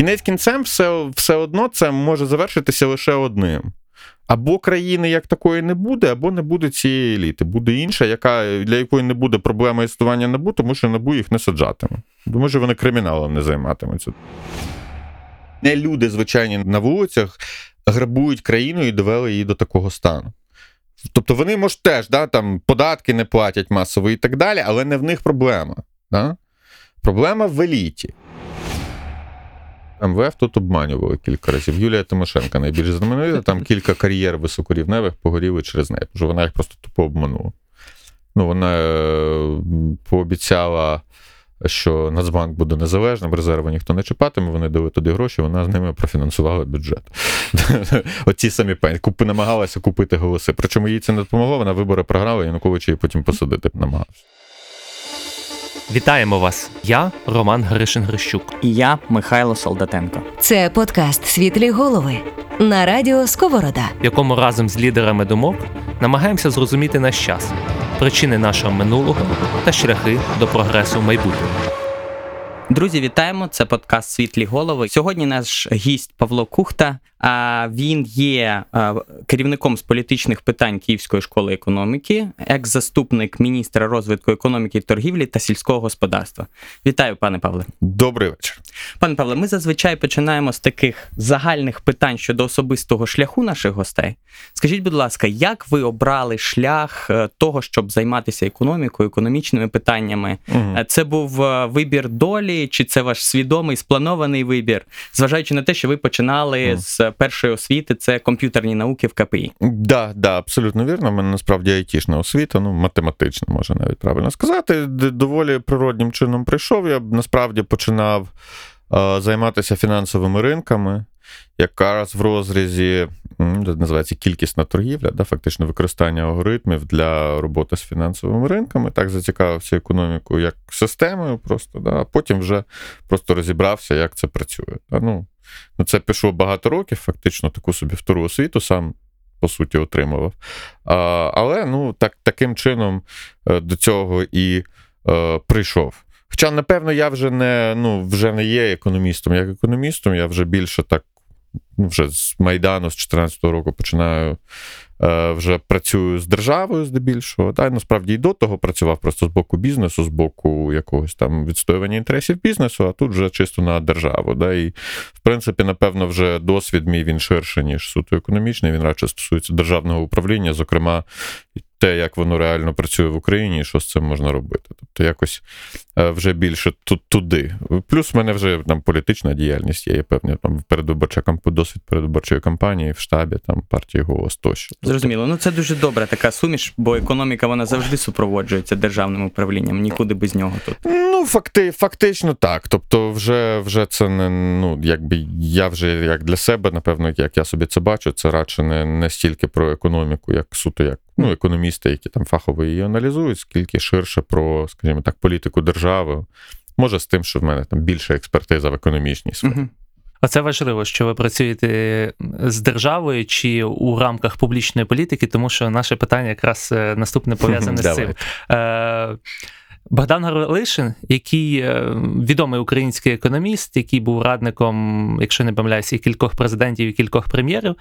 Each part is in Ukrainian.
кінець кінцем все, все одно це може завершитися лише одним. Або країни як такої не буде, або не буде цієї еліти. Буде інша, яка, для якої не буде проблеми існування НАБУ, тому що НАБУ їх не саджатиме. Тому що вони криміналом не займатимуться. Не люди, звичайні, на вулицях грабують країну і довели її до такого стану. Тобто вони, може, теж да, там, податки не платять масово і так далі, але не в них проблема. Да? Проблема в еліті. МВФ тут обманювали кілька разів. Юлія Тимошенка найбільш знаменита, там кілька кар'єр високорівневих погоріли через неї, тому вона їх просто тупо обманула. Ну, вона е, пообіцяла, що Нацбанк буде незалежним, резерви ніхто не чіпатиме, вони дали туди гроші, вона з ними профінансувала бюджет. Оці самі. Купи намагалася купити голоси. Причому їй це не допомогло, вона вибори програла, Янукович її потім посадити намагався. Вітаємо вас! Я Роман Гришин Грищук. І я Михайло Солдатенко. Це подкаст Світлі голови на радіо Сковорода. в якому разом з лідерами думок намагаємося зрозуміти наш час, причини нашого минулого та шляхи до прогресу в майбутньому. Друзі, вітаємо! Це подкаст Світлі голови. Сьогодні наш гість Павло Кухта. А він є керівником з політичних питань Київської школи економіки, екс-заступник міністра розвитку економіки, торгівлі та сільського господарства. Вітаю, пане Павле. Добрий вечір. Пане Павле, ми зазвичай починаємо з таких загальних питань щодо особистого шляху наших гостей. Скажіть, будь ласка, як ви обрали шлях е, того, щоб займатися економікою, економічними питаннями? Е, Це був е, вибір долі, чи це ваш свідомий спланований вибір, зважаючи на те, що ви починали Мгм. з першої освіти, це комп'ютерні науки в КПІ. Да, да, абсолютно вірно. У мене насправді айтішна освіта, ну, математична, можна навіть правильно сказати. Доволі природнім чином прийшов. Я насправді починав е, займатися фінансовими ринками, якраз в розрізі називається кількісна торгівля, да, фактично використання алгоритмів для роботи з фінансовими ринками. Так зацікавився економікою як системою, просто, да, а потім вже просто розібрався, як це працює. Да. Ну, ну, це пішло багато років, фактично таку собі втору освіту сам по суті отримував. А, але ну, так, таким чином е, до цього і е, прийшов. Хоча, напевно, я вже не, ну, вже не є економістом. Як економістом, я вже більше так, вже з Майдану, з 2014 року починаю. е, Вже працюю з державою здебільшого. Та й насправді і до того працював просто з боку бізнесу, з боку якогось там відстоювання інтересів бізнесу, а тут вже чисто на державу. Да? І в принципі, напевно, вже досвід мій він ширше, ніж суто економічний. Він радше стосується державного управління, зокрема, те, як воно реально працює в Україні, і що з цим можна робити. Тобто, якось вже більше тут туди. Плюс в мене вже там політична діяльність є, є певні там передвиборча досвід передвиборчої кампанії в штабі, там партії голос тощо. Тобто, Зрозуміло, ну це дуже добра така суміш, бо економіка вона завжди супроводжується державним управлінням, нікуди без нього тут. Ну, факти, фактично так. Тобто, вже, вже це не ну, якби я вже як для себе, напевно, як я собі це бачу, це радше не, не стільки про економіку, як суто як ну, економісти, які там фахово її аналізують, скільки ширше про, скажімо так, політику держави. Може, з тим, що в мене там більша експертиза в економічній сфері. Угу. Оце важливо, що ви працюєте з державою чи у рамках публічної політики, тому що наше питання якраз е, наступне пов'язане з цим. Е, Богдан Горлишин, який е, відомий український економіст, який був радником, якщо не помиляюся, і кількох президентів і кількох прем'єрів,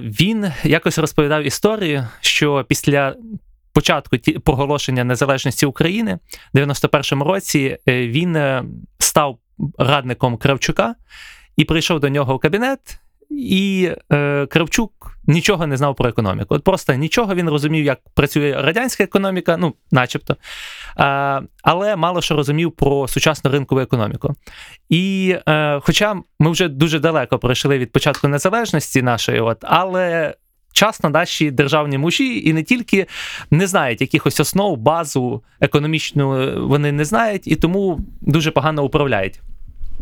він якось розповідав історію, що після початку ті- проголошення незалежності України в 91-му році е, він е, став радником Кравчука і прийшов до нього в кабінет. І е, Кравчук нічого не знав про економіку. От просто нічого він розумів, як працює радянська економіка, ну, начебто, е, але мало що розумів про сучасну ринкову економіку. І е, хоча ми вже дуже далеко пройшли від початку незалежності нашої, от, але часто наші державні мужі і не тільки не знають якихось основ, базу економічну вони не знають і тому дуже погано управляють.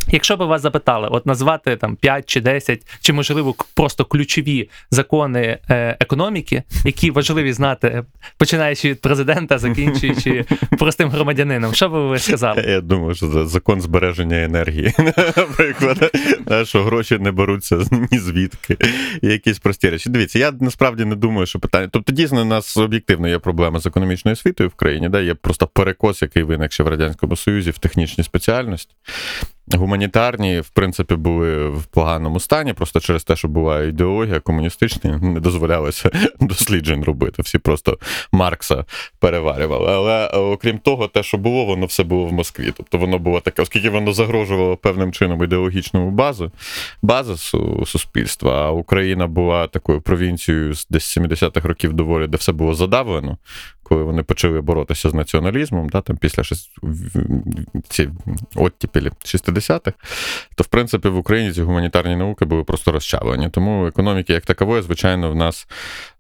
Якщо б вас запитали, от назвати там 5 чи 10, чи можливо просто ключові закони е, економіки, які важливі знати, починаючи від президента, закінчуючи простим громадянином, що би ви сказали? Я думаю, що це закон збереження енергії. Наприклад, що гроші не беруться ні звідки. Якісь прості речі. Дивіться, я насправді не думаю, що питання. Тобто, дійсно, у нас об'єктивно є проблема з економічною освітою в країні. Да? Є просто перекос, який виник ще в Радянському Союзі в технічній спеціальності. Гуманітарні, в принципі, були в поганому стані, просто через те, що була ідеологія комуністична, не дозволялося досліджень робити. Всі просто Маркса переварювали. Але е, окрім того, те, що було, воно все було в Москві. Тобто воно було таке, оскільки воно загрожувало певним чином ідеологічному базу, базису суспільства, а Україна була такою провінцією з десь 70-х років доволі, де все було задавлено. Коли вони почали боротися з націоналізмом, да, там після ці оттіпілі 60-х, то в принципі в Україні ці гуманітарні науки були просто розчавлені. Тому економіки як такової, звичайно, в нас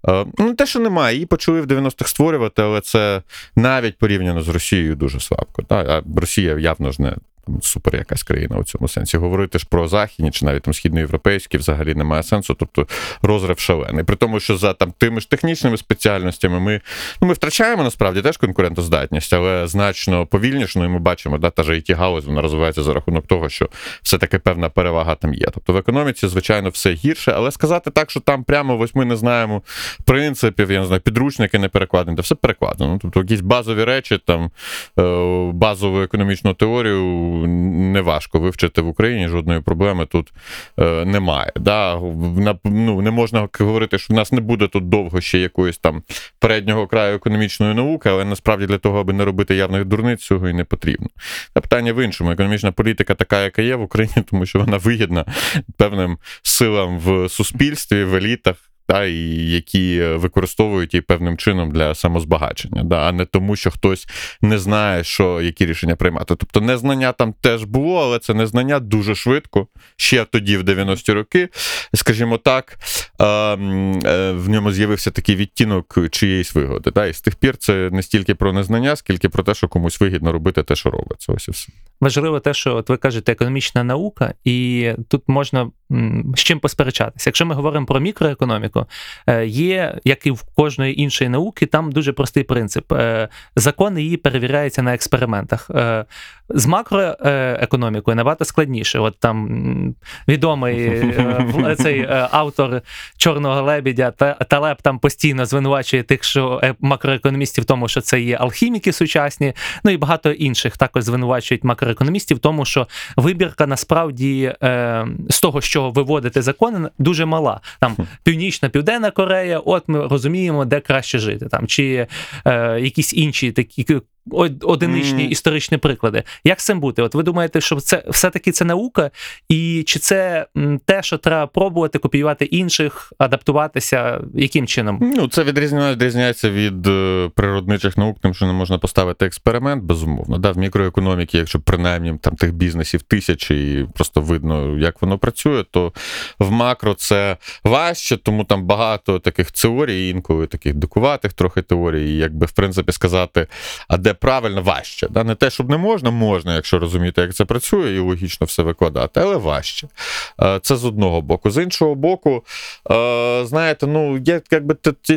е, ну, те, що немає, її почали в 90-х створювати, але це навіть порівняно з Росією дуже слабко. Да? А Росія явно ж не супер якась країна у цьому сенсі. Говорити ж про західні чи навіть там східноєвропейські взагалі немає сенсу. Тобто розрив шалений. При тому, що за там тими ж технічними спеціальностями ми ну, ми втрачаємо насправді теж конкурентоздатність, але значно повільніше. Ну, і ми бачимо, да, та ж it галузь вона розвивається за рахунок того, що все-таки певна перевага там є. Тобто в економіці, звичайно, все гірше, але сказати так, що там прямо ось ми не знаємо принципів, я не знаю, підручники не перекладені, та все перекладено. Ну, Тобто якісь базові речі, там е, базову економічну теорію не важко вивчити в Україні, жодної проблеми тут е, немає. Да? Ну, не можна говорити, що в нас не буде тут довго ще якоїсь там переднього краю економічної науки, але насправді для того, аби не робити явних дурниць, цього і не потрібно. Та питання в іншому. Економічна політика така, яка є в Україні, тому що вона вигідна певним силам в суспільстві, в елітах. Та, і які використовують її певним чином для самозбагачення, да, а не тому, що хтось не знає, що які рішення приймати. Тобто незнання там теж було, але це незнання дуже швидко. Ще тоді, в 90-ті роки, скажімо так, в ньому з'явився такий відтінок чиєїсь вигоди. Да, І з тих пір це не стільки про незнання, скільки про те, що комусь вигідно робити те, що робиться. Ось і все. Важливо те, що от ви кажете, економічна наука, і тут можна з чим посперечатися. Якщо ми говоримо про мікроекономіку, є, як і в кожної іншої науки, там дуже простий принцип. Закон її перевіряється на експериментах. З макроекономікою набагато складніше. От там відомий цей автор Чорного лебідя Талеб там постійно звинувачує тих, що макроекономістів в тому, що це є алхіміки сучасні, ну і багато інших також звинувачують макроекономістів в тому, що вибірка насправді з того, що виводити закони, дуже мала. Там Північна, Південна Корея, от ми розуміємо, де краще жити, там чи е, якісь інші такі одиничні mm. історичні приклади. Як з цим бути? От ви думаєте, що це все-таки це наука, і чи це те, що треба пробувати копіювати інших, адаптуватися? Яким чином? Ну це відрізняється, відрізняється від е, природничих наук, тим, що не можна поставити експеримент, безумовно. Да, В мікроекономіці, якщо принаймні там тих бізнесів тисячі, і просто видно, як воно працює, то в макро це важче, тому там багато таких теорій, інколи таких докуватих трохи теорій, і якби в принципі сказати, а де правильно важче. Да? Не те, щоб не можна, можна, якщо розуміти, як це працює, і логічно все викладати, але важче. Е, це з одного боку. З іншого боку, е, знаєте, ну, є якби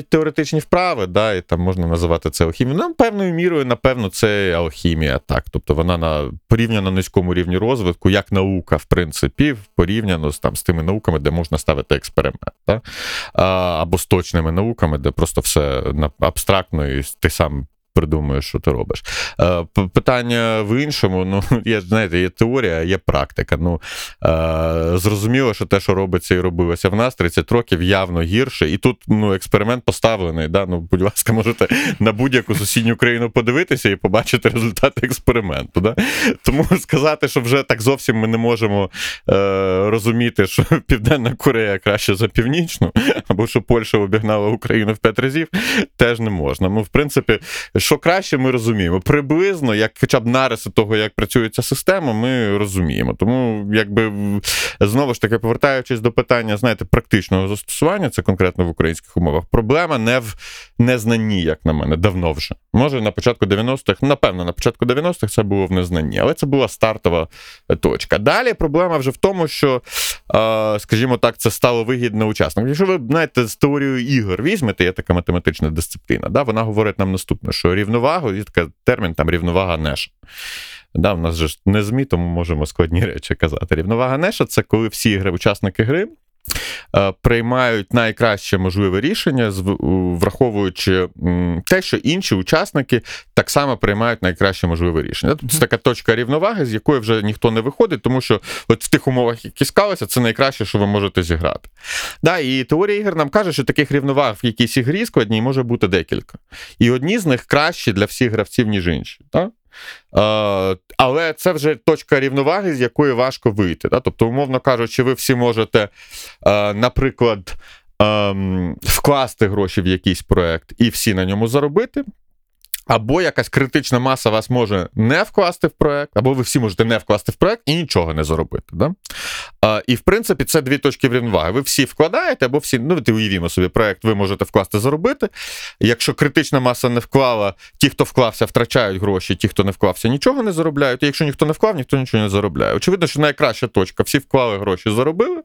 теоретичні вправи, да, і там можна називати це алхімією. Ну, певною мірою, напевно, це алхімія. так. Тобто вона на порівняно низькому рівні розвитку, як наука, в принципі, порівняно з там, з тими науками, де можна ставити експеримент. Да? Або з точними науками, де просто все абстрактно і ти сам придумуєш, що ти робиш. Е, питання в іншому: ну, є, знаєте, є теорія, є практика. Ну, е, Зрозуміло, що те, що робиться і робилося в нас 30 років, явно гірше. І тут ну, експеримент поставлений. Да? Ну, Будь ласка, можете на будь-яку сусідню країну подивитися і побачити результати експерименту. Да? Тому сказати, що вже так зовсім ми не можемо е, розуміти, що Південна Корея краще за північну, або що Польща обігнала Україну в п'ять разів, теж не можна. Ну, в принципі, що краще, ми розуміємо. Приблизно, як хоча б нариси того, як працює ця система, ми розуміємо. Тому, якби знову ж таки, повертаючись до питання, знаєте, практичного застосування, це конкретно в українських умовах, проблема не в незнанні, як на мене, давно вже. Може, на початку 90-х, напевно, на початку 90-х це було в незнанні, але це була стартова точка. Далі проблема вже в тому, що, скажімо так, це стало вигідно учасникам. Якщо ви знаєте, з теорією ігор візьмете, є така математична дисципліна, да, вона говорить нам наступне, що рівновагу, і така термін там рівновага Неша. Да, У нас же не ЗМІ, тому можемо складні речі казати. Рівновага Неша це коли всі гри, учасники гри приймають найкраще можливе рішення, враховуючи те, що інші учасники так само приймають найкраще можливе рішення. Тобто Це така точка рівноваги, з якої вже ніхто не виходить, тому що от в тих умовах, які склалися, це найкраще, що ви можете зіграти. Да, і теорія ігор нам каже, що таких рівноваг в якійсь ігрі складній може бути декілька. І одні з них кращі для всіх гравців, ніж інші. Так? Е, але це вже точка рівноваги, з якої важко вийти. Да? Тобто, умовно кажучи, ви всі можете, е, наприклад, е, вкласти гроші в якийсь проект і всі на ньому заробити. Або якась критична маса вас може не вкласти в проект, або ви всі можете не вкласти в проект і нічого не заробити. Да? А, і в принципі, це дві точки рівноваги. Ви всі вкладаєте, або всі, ну ти уявімо собі, проект ви можете вкласти заробити. Якщо критична маса не вклала, ті, хто вклався, втрачають гроші, ті, хто не вклався, нічого не заробляють. І якщо ніхто не вклав, ніхто нічого не заробляє. Очевидно, що найкраща точка. Всі вклали гроші, заробили.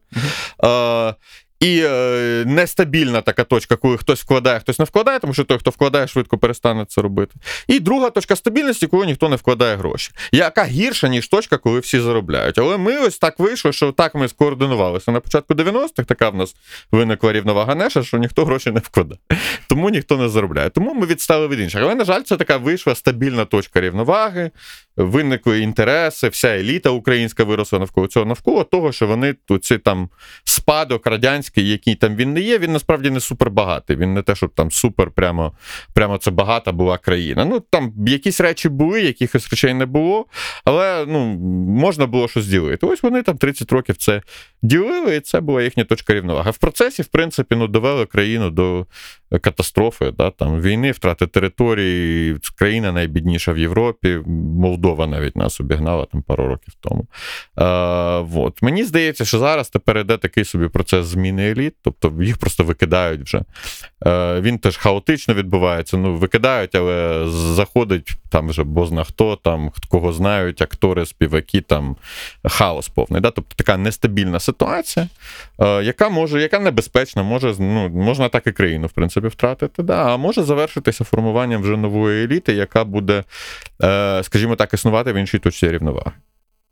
А, і е, нестабільна така точка, коли хтось вкладає, хтось не вкладає, тому що той, хто вкладає, швидко перестане це робити. І друга точка стабільності, коли ніхто не вкладає гроші, яка гірша, ніж точка, коли всі заробляють. Але ми ось так вийшло, що так ми скоординувалися. На початку 90-х така в нас виникла рівновага неша, що ніхто гроші не вкладає. Тому ніхто не заробляє. Тому ми відстали від інших. Але, на жаль, це така вийшла стабільна точка рівноваги. Виникли інтереси, вся еліта українська виросла навколо цього, навколо того, що вони тут ці там спадок радянський, який там він не є, він насправді не супербагатий. Він не те, щоб там супер прямо, прямо це багата була країна. Ну там якісь речі були, якихось речей не було, але ну, можна було щось ділити. Ось вони там 30 років це ділили, і це була їхня точка рівноваги. В процесі, в принципі, ну, довели країну до катастрофи, да, там, війни, втрати території, країна найбідніша в Європі, Молдова навіть нас обігнала там пару років тому. Е, вот. Мені здається, що зараз тепер іде такий собі процес зміни еліт, тобто їх просто викидають вже. Е, він теж хаотично відбувається. Ну, викидають, але заходить там вже бозна хто, там кого знають, актори, співаки, там хаос повний. Да? Тобто така нестабільна ситуація, е, яка може, яка небезпечна, може, ну, можна так і країну, в принципі, втратити. Да? А може завершитися формуванням вже нової еліти, яка буде, е, скажімо так, існувати в іншій точці рівноваги.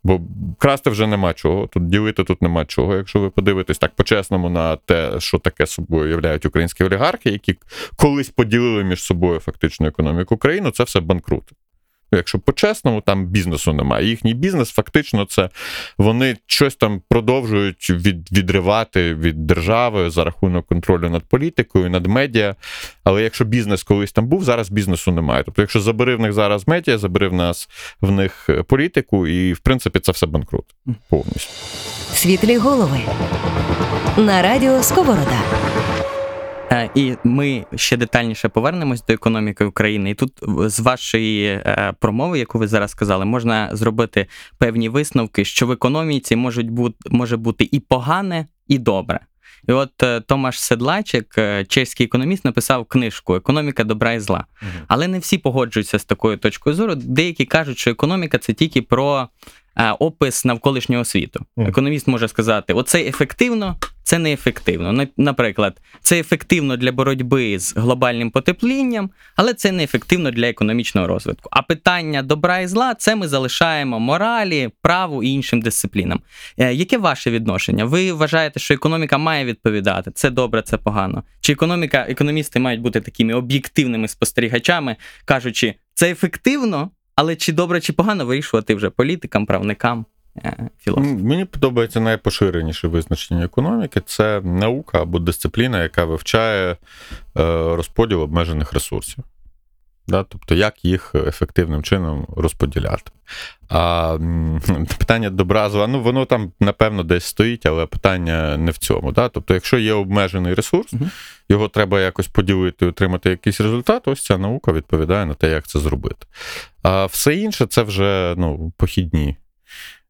Бо красти вже нема чого, тут ділити тут нема чого. Якщо ви подивитесь так по-чесному на те, що таке собою являють українські олігархи, які колись поділили між собою фактично економіку країну, це все банкрути. Якщо по-чесному, там бізнесу немає. Їхній бізнес фактично це вони щось там продовжують від, відривати від держави за рахунок контролю над політикою, над медіа. Але якщо бізнес колись там був, зараз бізнесу немає. Тобто, якщо забери в них зараз медіа, забери в нас в них політику, і в принципі це все банкрут повністю. Світлі голови на радіо Сковорода. Е, І ми ще детальніше повернемось до економіки України. І тут з вашої е, промови, яку ви зараз сказали, можна зробити певні висновки, що в економіці можуть бути може бути і погане, і добре. І от е, Томаш Седлачик, чеський економіст, написав книжку Економіка добра і зла. Але не всі погоджуються з такою точкою зору. Деякі кажуть, що економіка це тільки про опис навколишнього світу. Економіст може сказати: оце ефективно, це неефективно. На- Наприклад, це ефективно для боротьби з глобальним потеплінням, але це неефективно для економічного розвитку. А питання добра і зла це ми залишаємо моралі, праву і іншим дисциплінам. Е, Яке ваше відношення? Ви вважаєте, що економіка має відповідати? Це добре, це погано? Чи економіка, економісти мають бути такими об'єктивними спостерігачами, кажучи, це ефективно, але чи добре, чи погано вирішувати вже політикам, правникам, е, філософам? Мені подобається найпоширеніше визначення економіки це наука або дисципліна, яка вивчає е, розподіл обмежених ресурсів. Да? Тобто, як їх ефективним чином розподіляти. А питання добра зла, ну воно там, напевно, десь стоїть, але питання не в цьому. Да? Тобто, якщо є обмежений ресурс, Мгм. його треба якось поділити, отримати якийсь результат, ось ця наука відповідає на те, як це зробити. А все інше це вже ну, похідні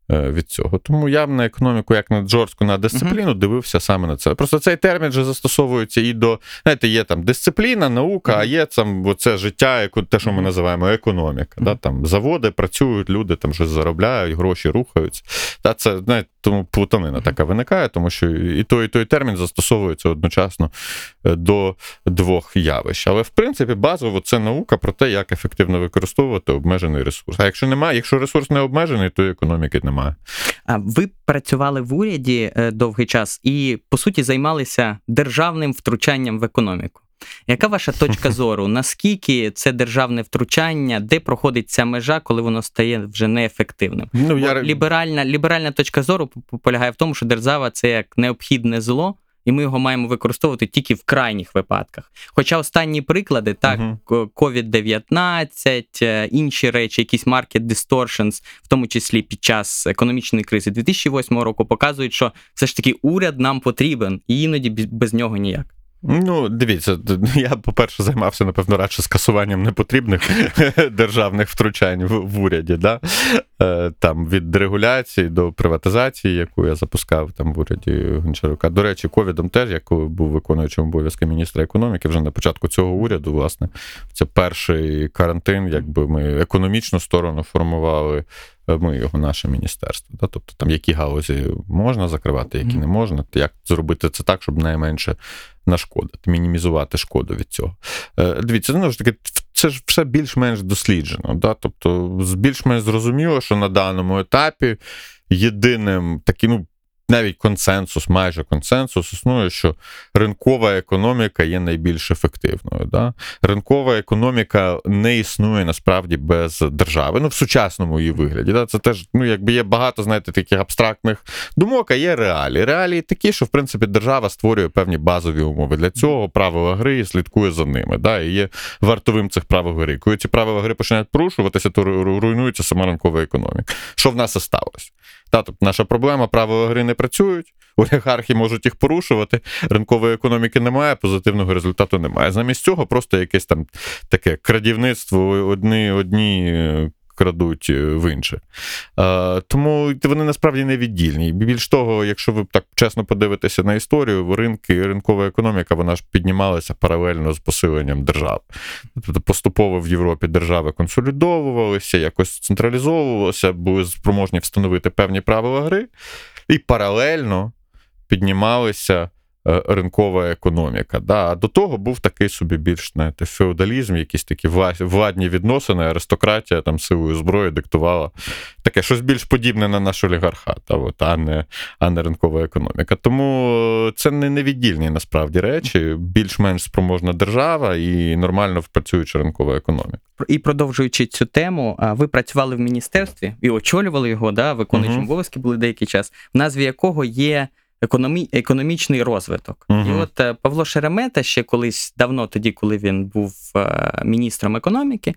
від цього. Тому я б на економіку, як на жорстку на дисципліну, дивився саме на це. Просто цей термін вже застосовується і до знаєте, є там дисципліна, наука, а є там оце життя, яку те, що ми називаємо економіка. Да? Там заводи працюють, люди там щось заробляють, гроші рухаються. Та це знаєте, тому плутанина така виникає, тому що і той, і той термін застосовується одночасно е, до двох явищ. Але в принципі базово це наука про те, як ефективно використовувати обмежений ресурс. А якщо немає, якщо ресурс не обмежений, то економіки немає. А ви працювали в уряді е, довгий час і по суті займалися державним втручанням в економіку. Яка ваша точка зору? Наскільки це державне втручання, де проходить ця межа, коли воно стає вже неефективним? Ну, я... ліберальна, ліберальна точка зору полягає в тому, що держава це як необхідне зло, і ми його маємо використовувати тільки в крайніх випадках. Хоча останні приклади, так, uh-huh. COVID-19, е, інші речі, якісь market distortions, в тому числі під час економічної кризи 2008 року, показують, що все ж таки уряд нам потрібен, і іноді без- без нього ніяк. Ну, дивіться, я, по-перше, займався, напевно, радше скасуванням непотрібних державних втручань в, в уряді. Да? Е, Там від регуляції до приватизації, яку я запускав там в уряді Гончарука. До речі, ковідом теж, я був виконуючим обов'язки міністра економіки, вже на початку цього уряду, власне, це перший карантин, якби ми економічну сторону формували. Е, Ми його наше міністерство. Да? Тобто там які галузі можна закривати, які не можна, як зробити це так, щоб найменше нашкодити, мінімізувати шкоду від цього. Е, Дивіться, знову ж таки, це ж все більш-менш досліджено. Да? Тобто, більш-менш зрозуміло, що на даному етапі єдиним таким, ну, навіть консенсус, майже консенсус існує, що ринкова економіка є найбільш ефективною. Да? Ринкова економіка не існує насправді без держави. Ну, в сучасному її вигляді. Да? Це теж, ну, якби є багато, знаєте, таких абстрактних думок, а є реалії. Реалії такі, що в принципі держава створює певні базові умови. Для цього правила гри і слідкує за ними. Да? І є вартовим цих правил гри. Коли ці правила гри починають порушуватися, то руйнується сама ринкова економіка. Що в нас і сталося? Та, тобто наша проблема, правила гри не працюють, олігархи можуть їх порушувати, ринкової економіки немає, позитивного результату немає. Замість цього просто якесь там таке крадівництво одні, одні е, крадуть е, в інших. Е, тому вони насправді не віддільні. Більш того, якщо ви так чесно подивитеся на історію, ринки, ринкова економіка вона ж піднімалася паралельно з посиленням держав. Тобто поступово в Європі держави консолідовувалися, якось централізовувалися, були спроможні встановити певні правила гри, і паралельно піднімалися ринкова економіка. Да. А до того був такий собі більш знаєте, феодалізм, якісь такі вла- владні відносини, аристократія там силою зброї диктувала таке щось більш подібне на наш олігархат, а, от, а, не, а не ринкова економіка. Тому е, це не невіддільні насправді речі. Більш-менш спроможна держава і нормально працююча ринкова економіка. І продовжуючи цю тему, ви працювали в міністерстві і очолювали його, да, виконуючим обов'язки були деякий час, в назві якого є економі... економічний розвиток. Мгм. І от е, Павло Шеремета ще колись давно, тоді, коли він був е, міністром економіки,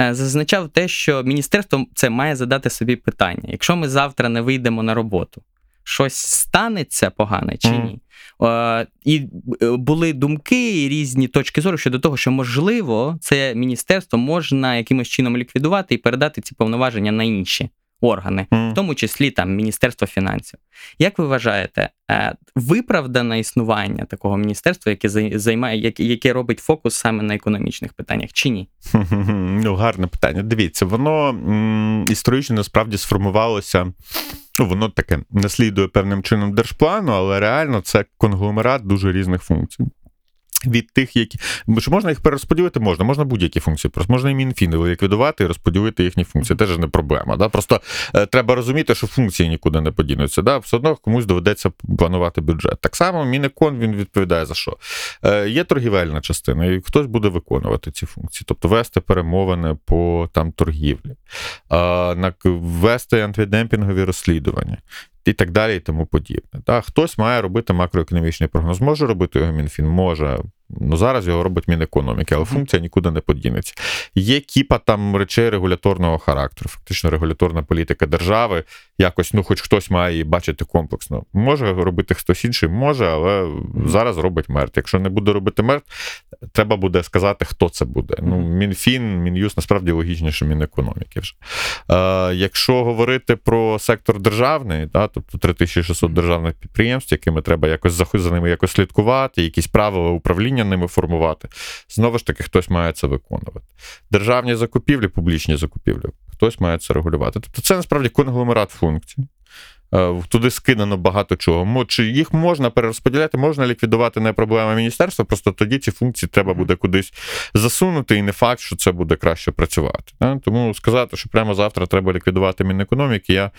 е, зазначав те, що міністерство це має задати собі питання: якщо ми завтра не вийдемо на роботу, щось станеться погане чи ні? Е, І були думки і різні точки зору щодо того, що можливо це міністерство можна якимось чином ліквідувати і передати ці повноваження на інші органи, в тому числі там Міністерство фінансів. Як ви вважаєте, е, виправдане існування такого міністерства, яке займає, яке, яке робить фокус саме на економічних питаннях, чи ні? Ну, гарне питання. Дивіться, воно м, історично насправді сформувалося. Ну, воно таке наслідує певним чином держплану, але реально це конгломерат дуже різних функцій. Від тих, які що можна їх перерозподілити, можна, можна будь-які функції. Просто можна і Мінфін ліквідувати і розподілити їхні функції. Теж не проблема. Да? Просто е, треба розуміти, що функції нікуди не подінуться. Да? Все одно комусь доведеться планувати бюджет. Так само Мінекон він відповідає за що. Е, є торгівельна частина, і хтось буде виконувати ці функції, тобто вести перемовини по там торгівлі, е, вести антидемпінгові розслідування. І так далі, і тому подібне. Так, хтось має робити макроекономічний прогноз. Може робити його Мінфін, може. Ну зараз його робить Мінекономіки, але функція нікуди не подінеться. Є кіпа там речей регуляторного характеру, фактично регуляторна політика держави. Якось, ну, хоч хтось має її бачити комплексно. Може робити хтось інший, може, але зараз робить МЕРТ. Якщо не буде робити МЕРТ, треба буде сказати, хто це буде. Ну, Мінфін, Мін'юст насправді логічніше Мінекономіки вже. Е, якщо говорити про сектор державний, да, тобто 3600 державних підприємств, якими треба якось за ними якось слідкувати, якісь правила управління ними формувати, знову ж таки, хтось має це виконувати. Державні закупівлі, публічні закупівлі, хтось має це регулювати. Тобто це насправді конгломерат функцій. Е, Туди скинено багато чого. Чи їх можна перерозподіляти, можна ліквідувати не проблема міністерства, просто тоді ці функції треба буде кудись засунути, і не факт, що це буде краще працювати. Тому сказати, що прямо завтра треба ліквідувати Мінекономіки, я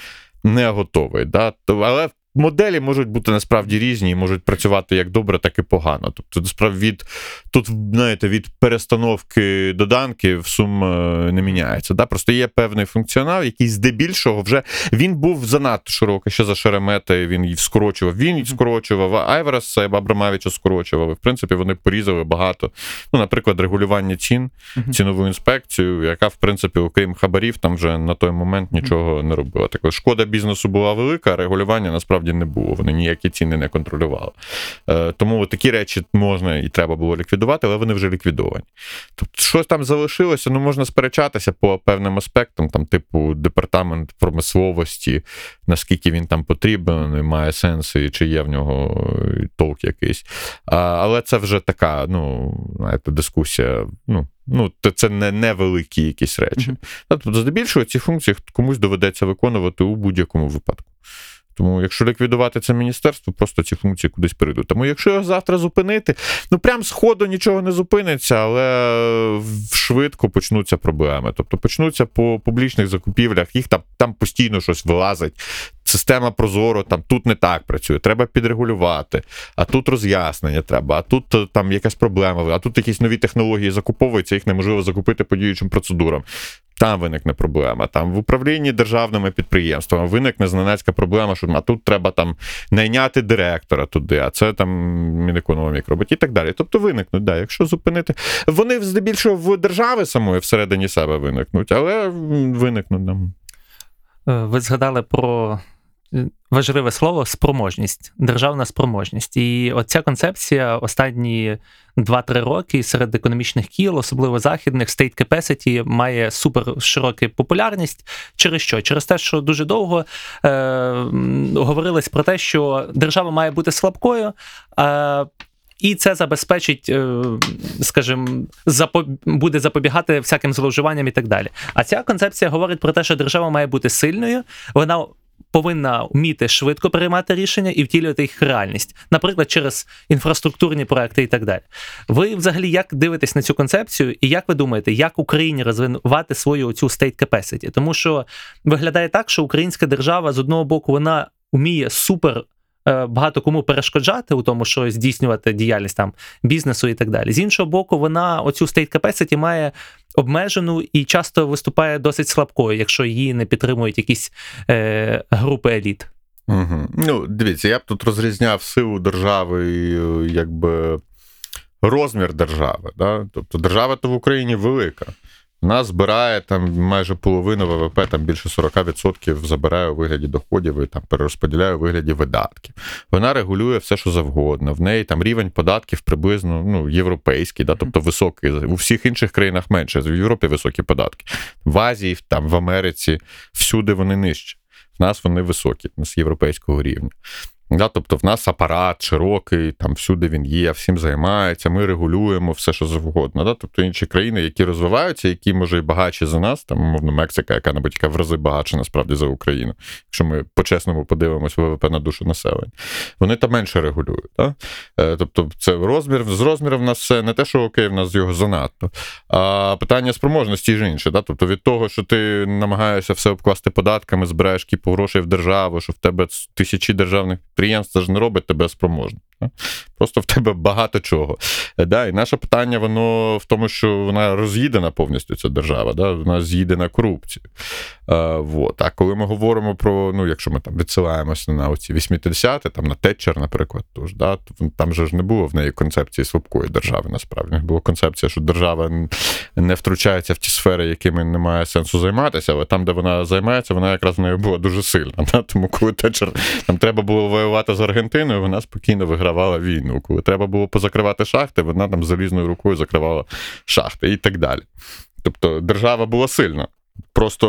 не готовий. Да? Але моделі можуть бути насправді різні і можуть працювати як добре, так і погано. Тобто, насправді, від тут, знаєте, від перестановки доданків сум е, не міняється. Да? Просто є певний функціонал, який здебільшого вже він був занадто широкий, ще за Шеремета він їх скорочував. Він їх скорочував, а Айверес Абрамавича скорочував. І, в принципі, вони порізали багато. Ну, наприклад, регулювання цін, цінову інспекцію, яка, в принципі, окрім хабарів, там вже на той момент нічого не робила. Так, шкода бізнесу була велика, а регулювання насправді не було. Вони ніякі ціни не контролювали. Е, тому такі речі можна і треба було ліквідувати, але вони вже ліквідовані. Тобто, що там залишилося, ну можна сперечатися по певним аспектам, там, типу, департамент промисловості, наскільки він там потрібен, і має сенс, і чи є в нього е, толк якийсь. А, але це вже така, ну, знаєте, дискусія. Ну, ну, то це не невеликі якісь речі. Тобто, здебільшого ці функції комусь доведеться виконувати у будь-якому випадку. Тому, якщо ліквідувати це міністерство, просто ці функції кудись перейдуть. Тому, якщо його завтра зупинити, ну прям з ходу нічого не зупиниться, але швидко почнуться проблеми. Тобто почнуться по публічних закупівлях, їх там, там постійно щось вилазить. Система Прозоро там тут не так працює, треба підрегулювати, а тут роз'яснення треба, а тут е, там якась проблема, а тут якісь нові технології закуповуються, їх неможливо закупити по діючим процедурам. Там виникне проблема. Там в управлінні державними підприємствами виникне зненацька проблема, що а тут треба там найняти директора туди, а це там Мінекономік робить і так далі. Тобто виникнуть, да, якщо зупинити. Вони здебільшого в держави самої всередині себе виникнуть, але виникнуть нам. Е, Ви згадали про важливе слово спроможність, державна спроможність. І оця концепція останні 2-3 роки серед економічних кіл, особливо західних, state capacity, має супер широку популярність. Через що? Через те, що дуже довго е, говорилось про те, що держава має бути слабкою. Е, і це забезпечить, е, скажімо, буде запобігати всяким зловживанням і так далі. А ця концепція говорить про те, що держава має бути сильною, вона повинна вміти швидко приймати рішення і втілювати їх в реальність, наприклад, через інфраструктурні проекти і так далі. Ви взагалі як дивитесь на цю концепцію, і як ви думаєте, як Україні розвивати свою цю state capacity? Тому що виглядає так, що українська держава з одного боку вона вміє супер. Е, Багато кому перешкоджати у тому, що здійснювати діяльність там бізнесу і так далі. З іншого боку, вона оцю state capacity має обмежену і часто виступає досить слабкою, якщо її не підтримують якісь е, групи еліт. Угу. Ну, дивіться, я б тут розрізняв силу держави і е, якби розмір держави. Да? Тобто держава то в Україні велика. Вона збирає там майже половину ВВП, там більше 40% забирає у вигляді доходів і там перерозподіляє у вигляді видатків. Вона регулює все, що завгодно. В неї там рівень податків приблизно ну, європейський, да? тобто високий. У всіх інших країнах менше. В Європі високі податки. В Азії, там, в Америці, всюди вони нижчі. В нас вони високі, нас європейського рівня. Да, тобто в нас апарат широкий, там всюди він є, всім займається, ми регулюємо все, що завгодно. Да? Тобто інші країни, які розвиваються, які може і багатші за нас, там, умовно, Мексика, яка набудь яка в рази багатша насправді за Україну, якщо ми по-чесному подивимось ВВП на душу населення, вони там менше регулюють. Да? Е, Тобто, це розмір, з розміром в нас все не те, що окей, в нас його занадто. А питання спроможності ж інше. Да? Тобто від того, що ти намагаєшся все обкласти податками, збираєш кіпу грошей в державу, що в тебе тисячі державних підприємств, це ж не робить тебе спроможним. Просто в тебе багато чого. Да? І наше питання, воно в тому, що вона роз'їдена повністю, ця держава, да? вона з'їдена корупцією. А, вот. а коли ми говоримо про, ну, якщо ми там відсилаємося на оці 80-ті, там на Тетчер, наприклад, тож, да? там же ж не було в неї концепції слабкої держави, насправді. Була концепція, що держава не втручається в ті сфери, якими немає сенсу займатися, але там, де вона займається, вона якраз в неї була дуже сильна. Да? Тому коли Тетчер нам треба було воювати з Аргентиною, вона спокійно вигравала війну. Коли треба було позакривати шахти, вона там залізною рукою закривала шахти і так далі. Тобто держава була сильна. Просто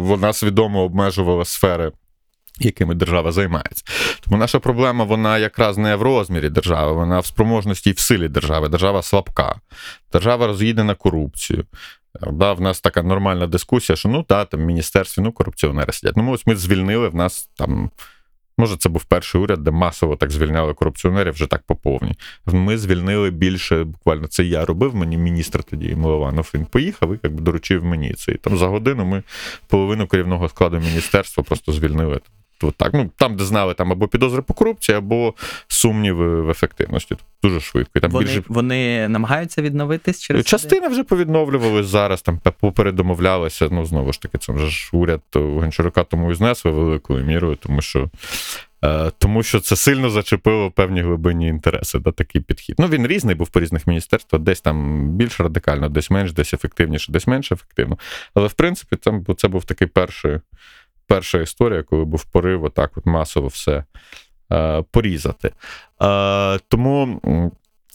вона свідомо обмежувала сфери, якими держава займається. Тому наша проблема вона якраз не в розмірі держави, вона в спроможності і в силі держави. Держава слабка, держава роз'їде на корупцію. Да, в нас така нормальна дискусія, що ну та там міністерстві ну корупціонери сидять. Ну, ось ми звільнили в нас там. Може, це був перший уряд, де масово так звільняли корупціонерів вже так поповні. Ми звільнили більше, буквально це я робив, мені міністр тоді Милованов. Він поїхав і якби доручив мені це. І там за годину ми половину керівного складу міністерства просто звільнили. Так. Ну, там, де знали там або підозри по корупції, або сумніви в ефективності. Дуже швидко. І там Вони, більше вони намагаються відновитись через? Частина вже повідновлювалась зараз, там попередомовлялися. Ну, знову ж таки, це вже ж уряд Гончарука тому і знесли великою мірою, тому що. е, Тому що це сильно зачепило певні глибинні інтереси, да, такий підхід. Ну, він різний був по різних міністерствах, десь там більш радикально, десь менш, десь ефективніше, десь менш ефективно. Але в принципі, там це був такий перший, перша історія, коли був порив отак от масово все е, порізати. Е, тому.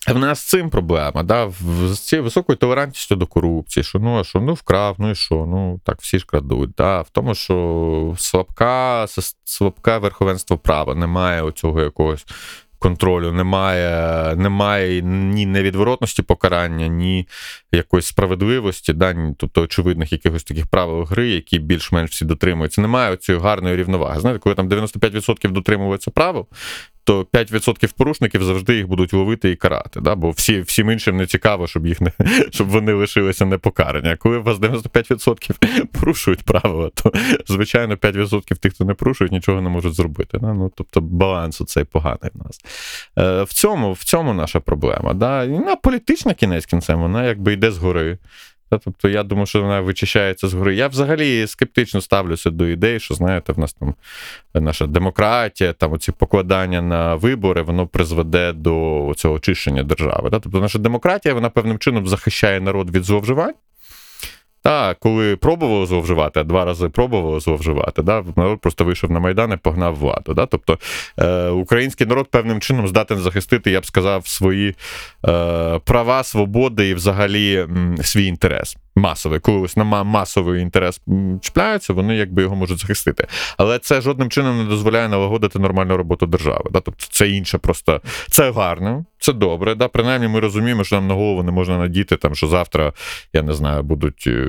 в нас з цим проблема, да? з цією високою толерантністю до корупції, що ну, а що ну вкрав, ну і що, ну так всі ж крадуть. Да? В тому, що слабка, слабке верховенство права, немає оцього якогось контролю, немає, немає ні невідворотності покарання, ні якоїсь справедливості, да? ні, тобто очевидних якихось таких правил гри, які більш-менш всі дотримуються. Немає цієї гарної рівноваги. Знаєте, коли там 95% дотримуються правил, то 5% порушників завжди їх будуть ловити і карати. Да? Бо всі, всім іншим не цікаво, щоб їх не щоб вони лишилися непокарані. А коли у вас 95% порушують правила, то звичайно 5% тих, хто не порушують, нічого не можуть зробити. Да? Ну, тобто баланс оцей поганий в нас. Е, в, цьому, в цьому наша проблема. Да? І на політична кінець кінцем, вона якби йде згори. Та, тобто я думаю, що вона вичищається з гори. Я взагалі скептично ставлюся до ідей, що знаєте, в нас там наша демократія, там оці покладання на вибори, воно призведе до цього очищення держави. Та? Тобто наша демократія, вона певним чином захищає народ від зловживань. Та, коли пробували зловживати, два рази пробували зловживати, да, народ просто вийшов на Майдан і погнав владу. Да? Тобто е, український народ певним чином здатен захистити, я б сказав, свої е, права, свободи і взагалі м, свій інтерес. Масовий, коли ось на масовий інтерес чіпляються, вони якби його можуть захистити. Але це жодним чином не дозволяє налагодити нормальну роботу держави. Да? Тобто це інше просто це гарно, це добре. Да? Принаймні ми розуміємо, що нам на голову не можна надіти, там, що завтра, я не знаю, будуть е,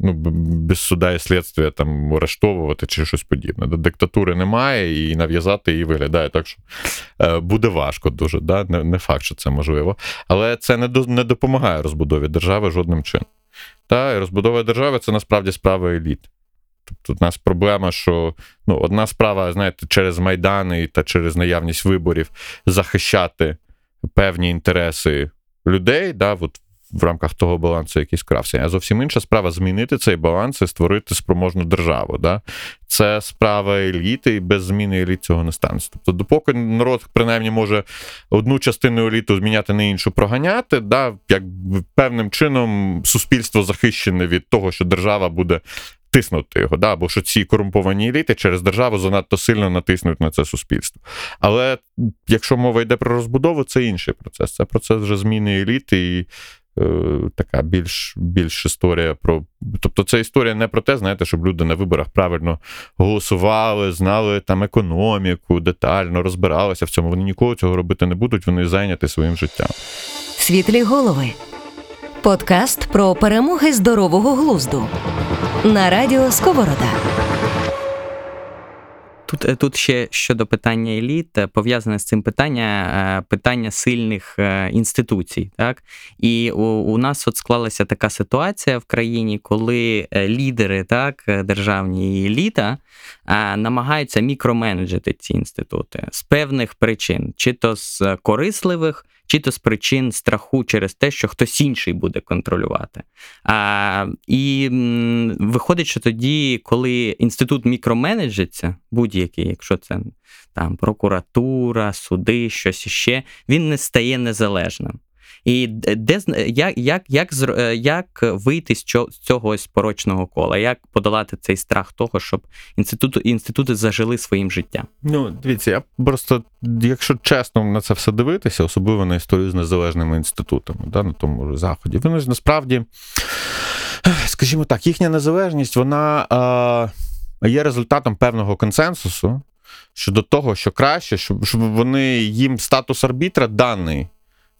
ну, без суда і слідства там арештовувати чи щось подібне. Диктатури немає, і нав'язати її виглядає так, що е, буде важко дуже. Да? Не факт, що це можливо. Але це не, до, не допомагає розбудові держави жодним чином. Та, розбудова держави це насправді справа еліт. Тобто, у нас проблема, що ну, одна справа, знаєте, через майдани та через наявність виборів захищати певні інтереси людей, да, от в рамках того балансу, який скрався. А зовсім інша справа змінити цей баланс і створити спроможну державу. Да? Це справа еліти, і без зміни еліт цього не станеться. Тобто, допоки народ принаймні може одну частину еліту зміняти на іншу проганяти, да, як певним чином суспільство захищене від того, що держава буде тиснути його, да, бо що ці корумповані еліти через державу занадто сильно натиснуть на це суспільство. Але якщо мова йде про розбудову, це інший процес. Це процес вже зміни еліти і така більш, більш історія про. Тобто це історія не про те, знаєте, щоб люди на виборах правильно голосували, знали там економіку, детально розбиралися в цьому. Вони ніколи цього робити не будуть, вони зайняті своїм життям. Світлі голови. Подкаст про перемоги здорового глузду. На радіо Сковорода. Тут, е, тут ще щодо питання еліт, е, пов'язане з цим питання, е, питання сильних інституцій. Так? І у, у нас от склалася така ситуація в країні, коли лідери так, державні еліта намагаються мікроменеджити ці інститути з певних причин, чи то з корисливих, чи то з причин страху через те, що хтось інший буде контролювати. А, І м, виходить, що тоді, коли інститут мікроменеджиться, будь-який, якщо це там прокуратура, суди, щось іще, він не стає незалежним. І де як, як, як, е, як вийти з цього, порочного кола? Як подолати цей страх того, щоб інститути, інститути зажили своїм життям? Ну, дивіться, я просто, якщо чесно на це все дивитися, особливо на історію з незалежними інститутами, да, на тому заході, вони ж насправді, скажімо так, їхня незалежність, вона е, є результатом певного консенсусу. щодо того, що краще, щоб, щоб вони їм статус арбітра даний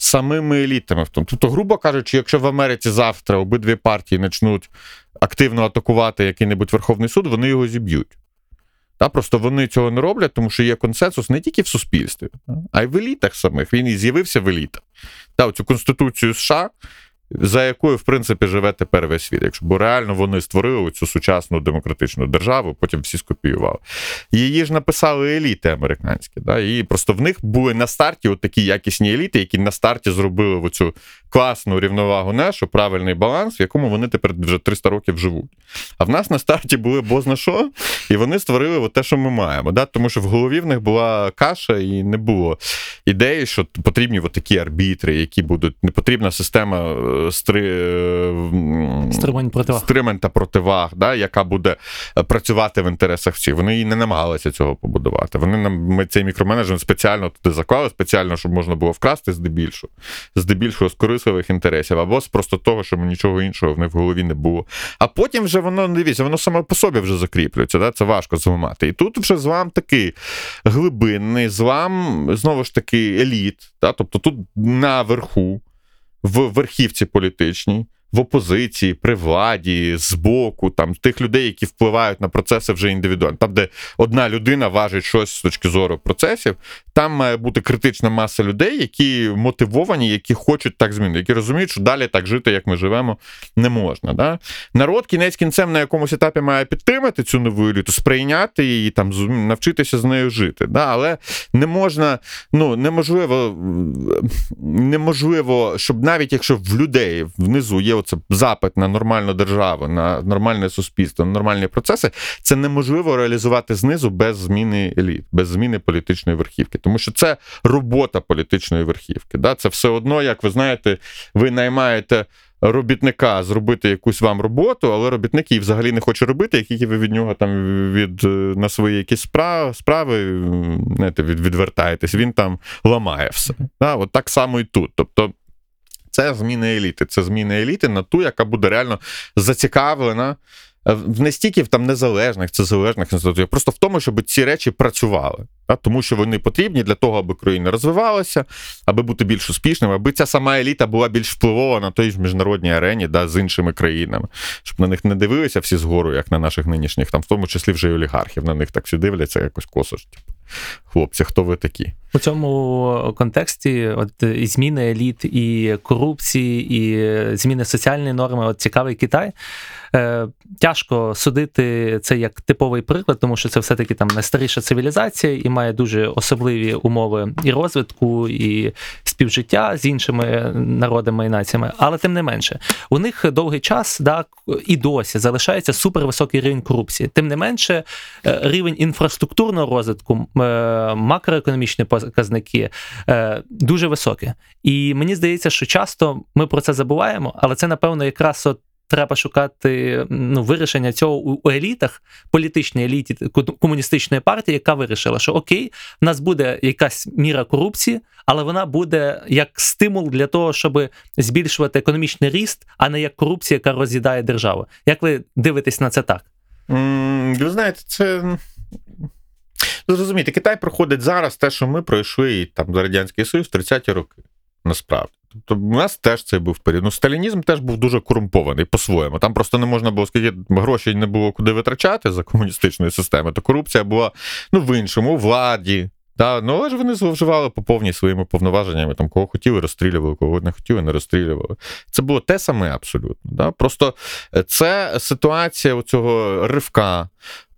самими елітами. Тобто, грубо кажучи, якщо в Америці завтра обидві партії почнуть активно атакувати який-небудь Верховний суд, вони його зіб'ють. Та, просто вони цього не роблять, тому що є консенсус не тільки в суспільстві, а й в елітах самих. Він і з'явився в елітах. Та, оцю Конституцію США, за якою, в принципі, живе тепер весь світ. Якщо бо реально вони створили цю сучасну демократичну державу, потім всі скопіювали. Її ж написали еліти американські. Да? І просто в них були на старті от такі якісні еліти, які на старті зробили оцю класну рівновагу нашу, правильний баланс, в якому вони тепер вже 300 років живуть. А в нас на старті були бозна що, і вони створили от те, що ми маємо. Да? Тому що в голові в них була каша, і не було ідеї, що потрібні от такі арбітри, які будуть не потрібна система е, стри... Стримань противаг. стримань та противаг, да, яка буде е, працювати в інтересах всіх. Вони і не намагалися цього побудувати. Вони нам ми цей мікроменеджмент спеціально туди заклали, спеціально, щоб можна було вкрасти здебільшого, здебільшого з корисливих інтересів, або з просто того, щоб нічого іншого в них в голові не було. А потім вже воно дивіться, воно саме по собі вже закріплюється. Да? Це важко зламати. І тут вже злам такий глибинний, злам знову ж таки еліт. Да? Тобто тут наверху, в верхівці політичній. В опозиції, при владі, збоку, там тих людей, які впливають на процеси вже індивідуально. Там, де одна людина важить щось з точки зору процесів, там має бути критична маса людей, які мотивовані, які хочуть так змінити, які розуміють, що далі так жити, як ми живемо, не можна. Да? Народ кінець кінцем на якомусь етапі має підтримати цю нову еліту, сприйняти її, там навчитися з нею жити. Да? Але не можна, ну неможливо, неможливо, щоб навіть якщо в людей внизу є оце запит на нормальну державу, на нормальне суспільство, на нормальні процеси, це неможливо реалізувати знизу без зміни еліт, без зміни політичної верхівки. Тому що це робота політичної верхівки. Да? Це все одно, як ви знаєте, ви наймаєте. Робітника зробити якусь вам роботу, але робітник її взагалі не хоче робити, як тільки ви від нього там від е, на свої якісь справи, справи знаєте, від, відвертаєтесь, він там ламає все. Да? От так само і тут. Тобто це зміна еліти. Це зміна еліти на ту, яка буде реально зацікавлена е, не стільки в там незалежних, це залежних інститутів, просто в тому, щоб ці речі працювали. Да? Тому що вони потрібні для того, аби країна розвивалася, аби бути більш успішним, аби ця сама еліта була більш впливова на той ж міжнародній арені да, з іншими країнами, щоб на них не дивилися всі згору, як на наших нинішніх, там в тому числі вже й олігархів. На них так всі дивляться якось косо. Типу, хлопці, хто ви такі? У цьому контексті от і зміни еліт, і корупції, і зміни соціальної норми. От цікавий Китай. Е, тяжко судити це як типовий приклад, тому що це все-таки там найстаріша цивілізація і має дуже особливі умови і розвитку, і співжиття з іншими народами і націями. Але тим не менше, у них довгий час да, і досі залишається супервисокий рівень корупції. Тим не менше, е, рівень інфраструктурного розвитку, е, макроекономічні показники е, дуже високі. І мені здається, що часто ми про це забуваємо, але це, напевно, якраз от. Треба шукати ну, вирішення цього у, елітах, політичній еліті комуністичної партії, яка вирішила, що окей, в нас буде якась міра корупції, але вона буде як стимул для того, щоб збільшувати економічний ріст, а не як корупція, яка роз'їдає державу. Як ви дивитесь на це так? Ви знаєте, це. Зрозумійте, Китай проходить зараз те, що ми пройшли там за Радянський Союз в 30-ті роки. Насправді. Тобто, у нас теж це був період. Ну, сталінізм теж був дуже корумпований по-своєму. Там просто не можна було, скільки грошей не було куди витрачати за комуністичної системи, то корупція була ну, в іншому, у владі. Да, ну, але ж вони зловживали по повній своїми повноваженнями. Там, кого хотіли, розстрілювали, кого не хотіли, не розстрілювали. Це було те саме абсолютно. Да? Просто е, це ситуація цього ривка,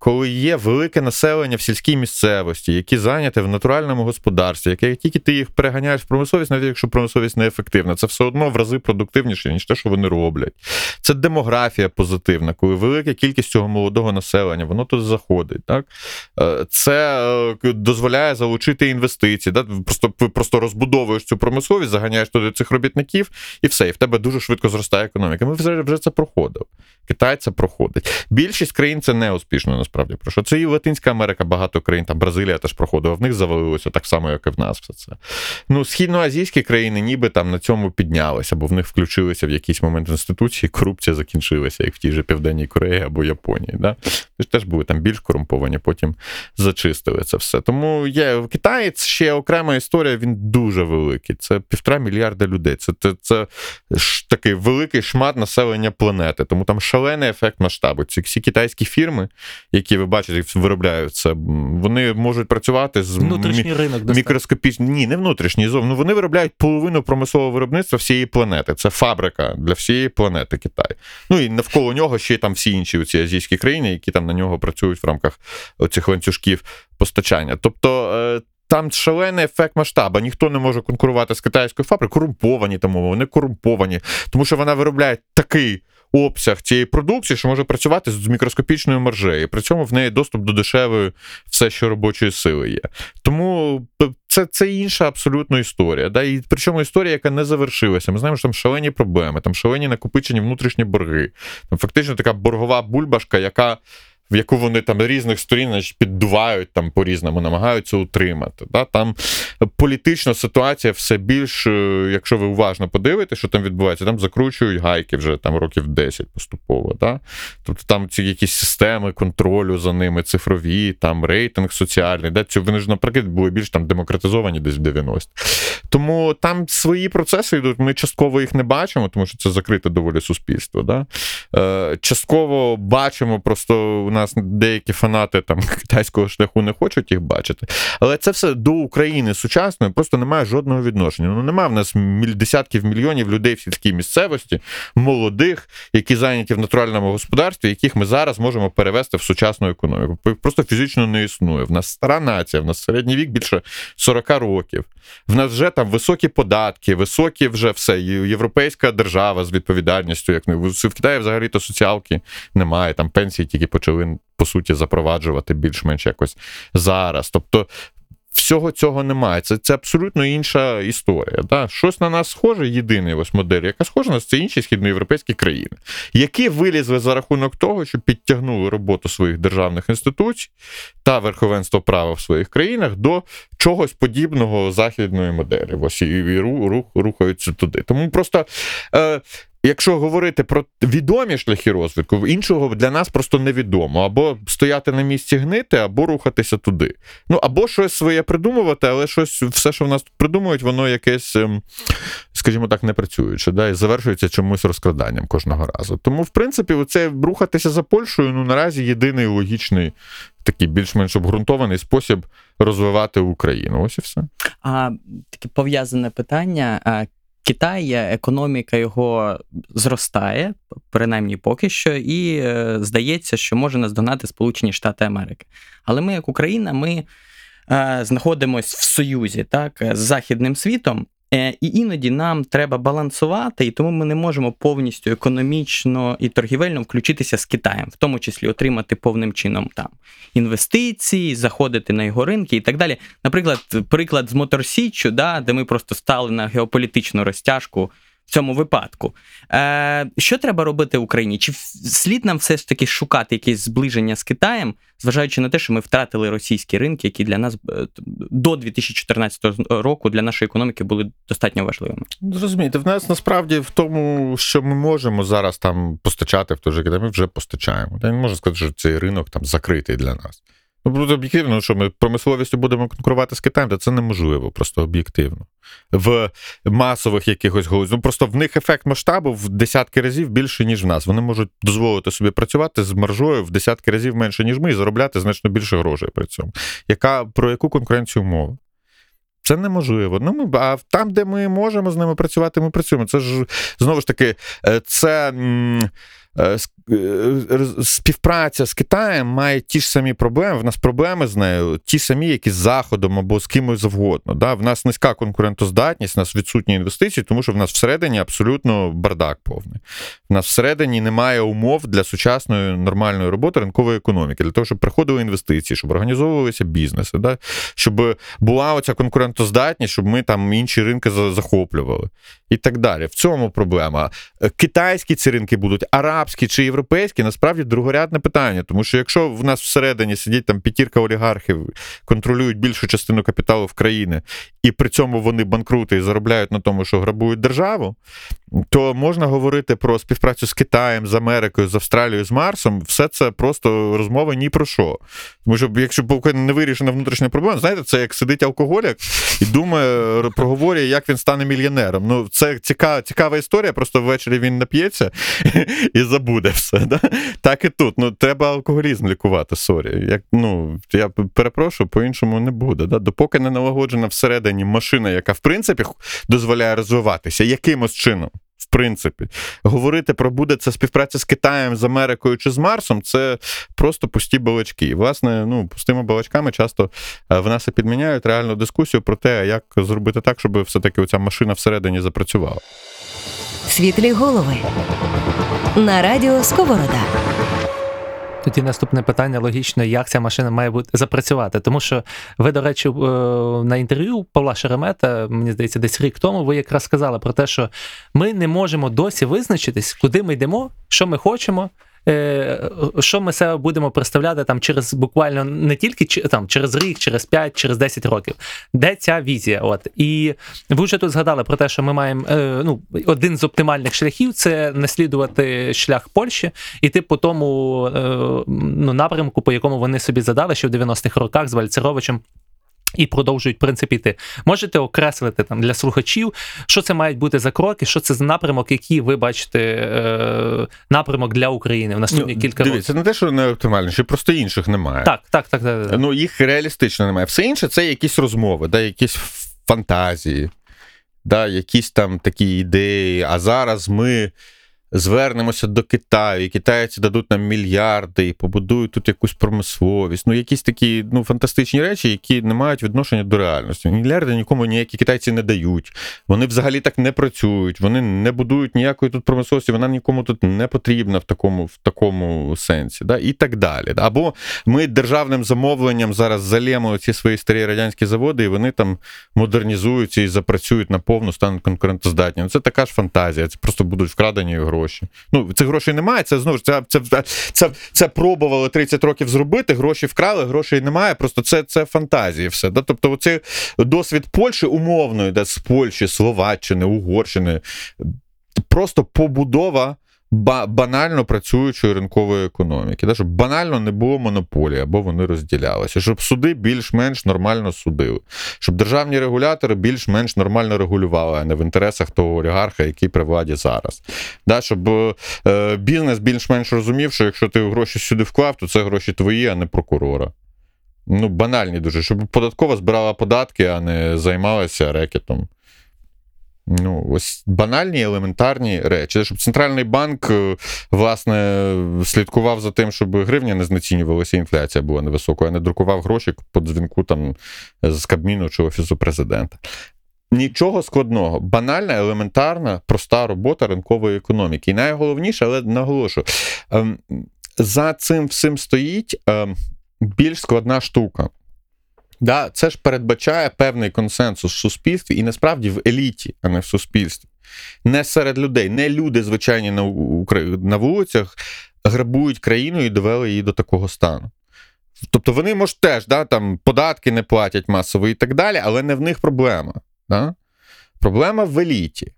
коли є велике населення в сільській місцевості, які зайняті в натуральному господарстві, яке тільки ти їх переганяєш в промисловість, навіть якщо промисловість неефективна, це все одно в рази продуктивніше, ніж те, що вони роблять. Це демографія позитивна, коли велика кількість цього молодого населення, воно туди заходить. Так? Е, Це е, дозволяє залучити інвестиції. Да? Просто, просто розбудовуєш цю промисловість, заганяєш туди цих робітників, і все, і в тебе дуже швидко зростає економіка. Ми вже це проходили. Китай це проходить. Більшість країн це не успішно насправді. Про що це і Латинська Америка, багато країн, там Бразилія теж проходила, в них завалилося так само, як і в нас. Все це. Ну, східноазійські країни ніби там на цьому піднялися, бо в них включилися в якийсь момент інституції, корупція закінчилася, як в тій же Південній Кореї або Японії. Да? Теж були там більш корумповані, потім зачистили це все. Тому є в Китаї ще окрема історія, він дуже великий. Це півтора мільярда людей. Це, це, це ж такий великий шмат населення планети. Тому там шалений ефект масштабу. Ці всі китайські фірми, які ви бачите, виробляють це, вони можуть працювати з Внутрішній ринок мікроскопічні. Ні, не внутрішній зов. Ну вони виробляють половину промислового виробництва всієї планети. Це фабрика для всієї планети Китаю. Ну і навколо нього ще й там всі інші ці азійські країни, які там на нього працюють в рамках цих ланцюжків постачання. Тобто. е, Там шалений ефект масштабу. Ніхто не може конкурувати з китайською фабрикою. Корумповані тому вони корумповані, тому що вона виробляє такий обсяг цієї продукції, що може працювати з мікроскопічною маржею. При цьому в неї доступ до дешевої все, що робочої сили є. Тому це, це інша абсолютно історія. Да? І причому історія, яка не завершилася. Ми знаємо, що там шалені проблеми, там шалені накопичені внутрішні борги. Там фактично така боргова бульбашка, яка. В яку вони там різних сторін піддувають там по-різному, намагаються утримати. Да? Там політична ситуація все більш, е, якщо ви уважно подивитесь, що там відбувається, там закручують гайки вже там років 10 поступово. Да? Тобто там ці якісь системи контролю за ними, цифрові, там рейтинг соціальний. Да? Ці, вони ж, наприклад, були більш там демократизовані десь в 90 Тому там свої процеси йдуть. Ми частково їх не бачимо, тому що це закрите доволі суспільство. Да? Е, частково бачимо, просто у нас деякі фанати там китайського шляху не хочуть їх бачити. Але це все до України сучасної просто немає жодного відношення. Ну немає в нас міль- десятків мільйонів людей в сільській місцевості, молодих, які зайняті в натуральному господарстві, яких ми зараз можемо перевести в сучасну економіку. Просто фізично не існує. В нас стара нація, в нас середній вік більше 40 років. В нас вже там високі податки, високі вже все. Європейська держава з відповідальністю. Як не в Китаї взагалі то соціалки немає. Там пенсії тільки почали по суті запроваджувати більш-менш якось зараз. Тобто. Всього цього немає. Це, це абсолютно інша історія. Да? Щось на нас схоже, єдиний ось модель, яка схожа на нас, це інші східноєвропейські країни, які вилізли за рахунок того, що підтягнули роботу своїх державних інституцій та верховенство права в своїх країнах до чогось подібного західної моделі. Ось і, рух, рухаються туди. Тому просто. Е, Якщо говорити про відомі шляхи розвитку, іншого для нас просто невідомо. Або стояти на місці гнити, або рухатися туди. Ну, або щось своє придумувати, але щось, все, що в нас тут придумують, воно якесь, ем, скажімо так, не працююче, да, і завершується чомусь розкраданням кожного разу. Тому, в принципі, оце рухатися за Польщею, ну наразі єдиний логічний, такий більш-менш обґрунтований спосіб розвивати Україну. Ось і все. А таке пов'язане питання. Китай, економіка його зростає, принаймні поки що, і е, здається, що може наздогнати Сполучені Штати Америки. Але ми, як Україна, ми е, знаходимося в союзі так, з західним світом. Е, І іноді нам треба балансувати, і тому ми не можемо повністю економічно і торгівельно включитися з Китаєм, в тому числі отримати повним чином там інвестиції, заходити на його ринки і так далі. Наприклад, приклад з Моторсіччю, да, де ми просто стали на геополітичну розтяжку в цьому випадку. Е, Що треба робити Україні? Чи в- слід нам все ж таки шукати якесь зближення з Китаєм, зважаючи на те, що ми втратили російські ринки, які для нас е, до 2014 року для нашої економіки були достатньо важливими? Зрозумієте, в нас насправді в тому, що ми можемо зараз там постачати в той же Китай, ми вже постачаємо. Я не можу сказати, що цей ринок там закритий для нас. Ну, просто об'єктивно, що ми промисловістю будемо конкурувати з Китаєм, то це неможливо, просто об'єктивно. В масових якихось галузях. Ну просто в них ефект масштабу в десятки разів більше, ніж в нас. Вони можуть дозволити собі працювати з маржою в десятки разів менше, ніж ми, і заробляти значно більше грошей при цьому. Яка, про яку конкуренцію мова? Це неможливо. Ну, ми, а там, де ми можемо з ними працювати, ми працюємо. Це ж знову ж таки, е, це м, співпраця з Китаєм має ті ж самі проблеми. В нас проблеми з нею, ті самі, які з Заходом або з кимось завгодно. Да? В нас низька конкурентоздатність, в нас відсутні інвестиції, тому що в нас всередині абсолютно бардак повний. В нас всередині немає умов для сучасної нормальної роботи ринкової економіки, для того, щоб приходили інвестиції, щоб організовувалися бізнеси, да? щоб була оця конкурентоздатність, щоб ми там інші ринки захоплювали. І так далі. В цьому проблема. Е, Китайські ці ринки будуть, арабські чи європейські, насправді другорядне питання. Тому що якщо в нас всередині сидить там п'ятірка олігархів, контролюють більшу частину капіталу в країни, і при цьому вони банкрути і заробляють на тому, що грабують державу, то можна говорити про співпрацю з Китаєм, з Америкою, з Австралією, з Марсом. Все це просто розмови ні про що. Тому що якщо не вирішена внутрішня проблема, знаєте, це як сидить алкоголік і думає, проговорює, як він стане мільйонером. Ну, це цікава, цікава історія, просто ввечері він нап'ється і забуде все. Да? Так і тут. Ну, треба алкоголізм лікувати, sorry. Як, ну, я перепрошую, по-іншому не буде. Да? Допоки не налагоджена всередині машина, яка в принципі дозволяє розвиватися, якимось чином. Принципі, говорити про буде це співпраця з Китаєм, з Америкою чи з Марсом, це просто пусті балачки. Власне, ну, пустими балачками часто е, в нас і підміняють реальну дискусію про те, як зробити так, щоб все-таки оця машина всередині запрацювала. Світлі голови на радіо Сковорода. Тоді наступне питання логічно, як ця машина має бути запрацювати. Тому що ви, до речі, е, на інтерв'ю Павла Шеремета, мені здається, десь рік тому, ви якраз сказали про те, що ми не можемо досі визначитись, куди ми йдемо, що ми хочемо. Е, Що ми себе будемо представляти там через буквально не тільки там через рік, через 5, через 10 років. Де ця візія? От і ви вже тут згадали про те, що ми маємо е, ну один з оптимальних шляхів це наслідувати шлях Польщі, іти по тому е, ну, напрямку, по якому вони собі задали ще в 90-х роках з Вальцеровичем. І продовжують в принципі йти. Можете окреслити там для слухачів, що це мають бути за кроки, що це за напрямок, який ви бачите е, напрямок для України в наступні кілька років. Ну, Дивіться, не те, що не оптимальніше, просто інших немає. Так, так, так, так, так. Ну, їх реалістично немає. Все інше це якісь розмови, да, якісь фантазії, да, якісь там такі ідеї. А зараз ми звернемося до Китаю, і китайці дадуть нам мільярди і побудують тут якусь промисловість. Ну, якісь такі ну, фантастичні речі, які не мають відношення до реальності. Мільярди нікому ніякі китайці не дають. Вони взагалі так не працюють, вони не будують ніякої тут промисловості, вона нікому тут не потрібна в такому, в такому сенсі. Да? І так далі. Або ми державним замовленням зараз залємо ці свої старі радянські заводи, і вони там модернізуються і запрацюють наповну, стануть конкурентоздатні. Ну, Це така ж фантазія, це просто будуть вкрадені гроші. Ну, цих грошей немає. Це знову ж це, це, це, це, пробували 30 років зробити. Гроші вкрали, грошей немає. Просто це, це фантазії. Все. Да? Тобто, оцей досвід Польщі умовної, да, з Польщі, Словаччини, Угорщини. Просто побудова банально працюючої ринкової економіки, да, щоб банально не було монополії, або вони розділялися, щоб суди більш-менш нормально судили, щоб державні регулятори більш-менш нормально регулювали, а не в інтересах того олігарха, який при владі зараз. Да, щоб е, бізнес більш-менш розумів, що якщо ти гроші сюди вклав, то це гроші твої, а не прокурора. Ну, банальні дуже, щоб податкова збирала податки, а не займалася рекетом. Ну, ось банальні елементарні речі. Щоб центральний банк, е, власне, слідкував за тим, щоб гривня не знецінювалася, інфляція була невисокою, а не друкував гроші по дзвінку там з Кабміну чи Офісу президента. Нічого складного, банальна, елементарна, проста робота ринкової економіки. І найголовніше, але наголошую, ем, за цим всім стоїть ем, більш складна штука. Да, це ж передбачає певний консенсус в суспільстві і насправді в еліті, а не в суспільстві. Не серед людей, не люди, звичайні на, на вулицях, грабують країну і довели її до такого стану. Тобто вони, може, теж да, там, податки не платять масово і так далі, але не в них проблема. Да? Проблема в еліті.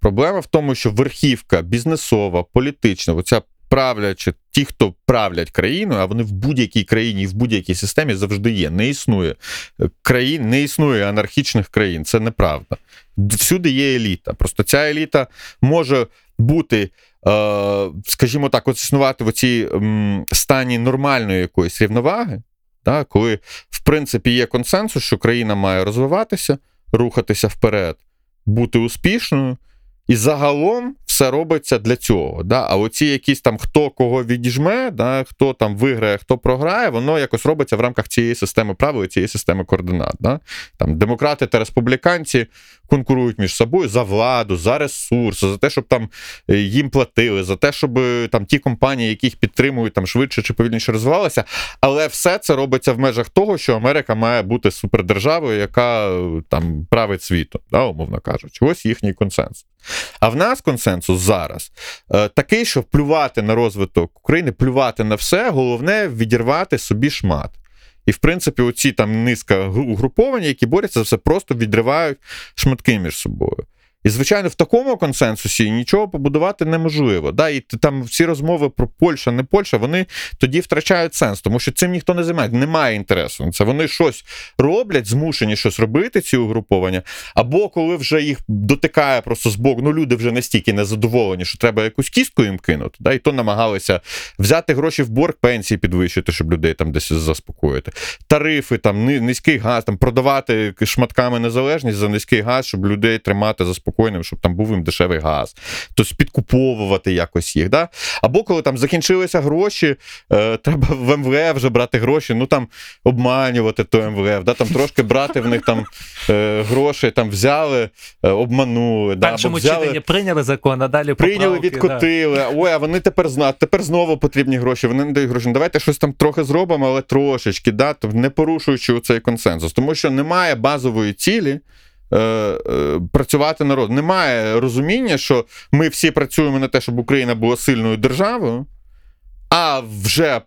Проблема в тому, що верхівка бізнесова, політична, оця правлячи, ті, хто правлять країною, а вони в будь-якій країні в будь-якій системі завжди є. Не існує е, країн, не існує анархічних країн. Це неправда. Всюди є еліта. Просто ця еліта може бути, е, скажімо так, от існувати в цій стані нормальної якоїсь рівноваги, да, коли, в принципі, є консенсус, що країна має розвиватися, рухатися вперед, бути успішною. І загалом все робиться для цього. Да? А оці якісь там хто кого відіжме, да? хто там виграє, хто програє, воно якось робиться в рамках цієї системи правил і цієї системи координат. Да? Там демократи та республіканці конкурують між собою за владу, за ресурси, за те, щоб там е, їм платили, за те, щоб е, там ті компанії, які їх підтримують, там швидше чи повільніше розвивалися. Але все це робиться в межах того, що Америка має бути супердержавою, яка е, там править світом, да, умовно кажучи. Ось їхній консенсус. А в нас консенсус зараз такий, що плювати на розвиток України, плювати на все, головне відірвати собі шмат. І, в принципі, оці там низка гру- угруповання, які борються за все, просто відривають шматки між собою. І, звичайно, в такому консенсусі нічого побудувати неможливо. Да? І там всі розмови про Польща, не Польща, вони тоді втрачають сенс, тому що цим ніхто не займає, немає інтересу. Це вони щось роблять, змушені щось робити, ці угруповання. Або коли вже їх дотикає просто з боку, ну люди вже настільки незадоволені, що треба якусь кістку їм кинути. Да? І то намагалися взяти гроші в борг, пенсії підвищити, щоб людей там десь заспокоїти. Тарифи, там низький газ, там продавати шматками незалежність за низький газ, щоб людей тримати заспокоєним, щоб там був їм дешевий газ. Тобто підкуповувати якось їх. Да? Або коли там закінчилися гроші, е, треба в МВФ вже брати гроші, ну там обманювати то МВФ, да? там трошки брати в них там е, гроші, там взяли, е, обманули. В Да? взяли, прийняли закон, а далі Прийняли, поправки, відкотили. Ой, а вони тепер знають, тепер знову потрібні гроші. Вони не дають гроші. Ну, Давайте щось там трохи зробимо, але трошечки, да, тобто не порушуючи цей консенсус. Тому що немає базової цілі. Е, е, Працювати народ. Немає розуміння, що ми всі працюємо на те, щоб Україна була сильною державою, а вже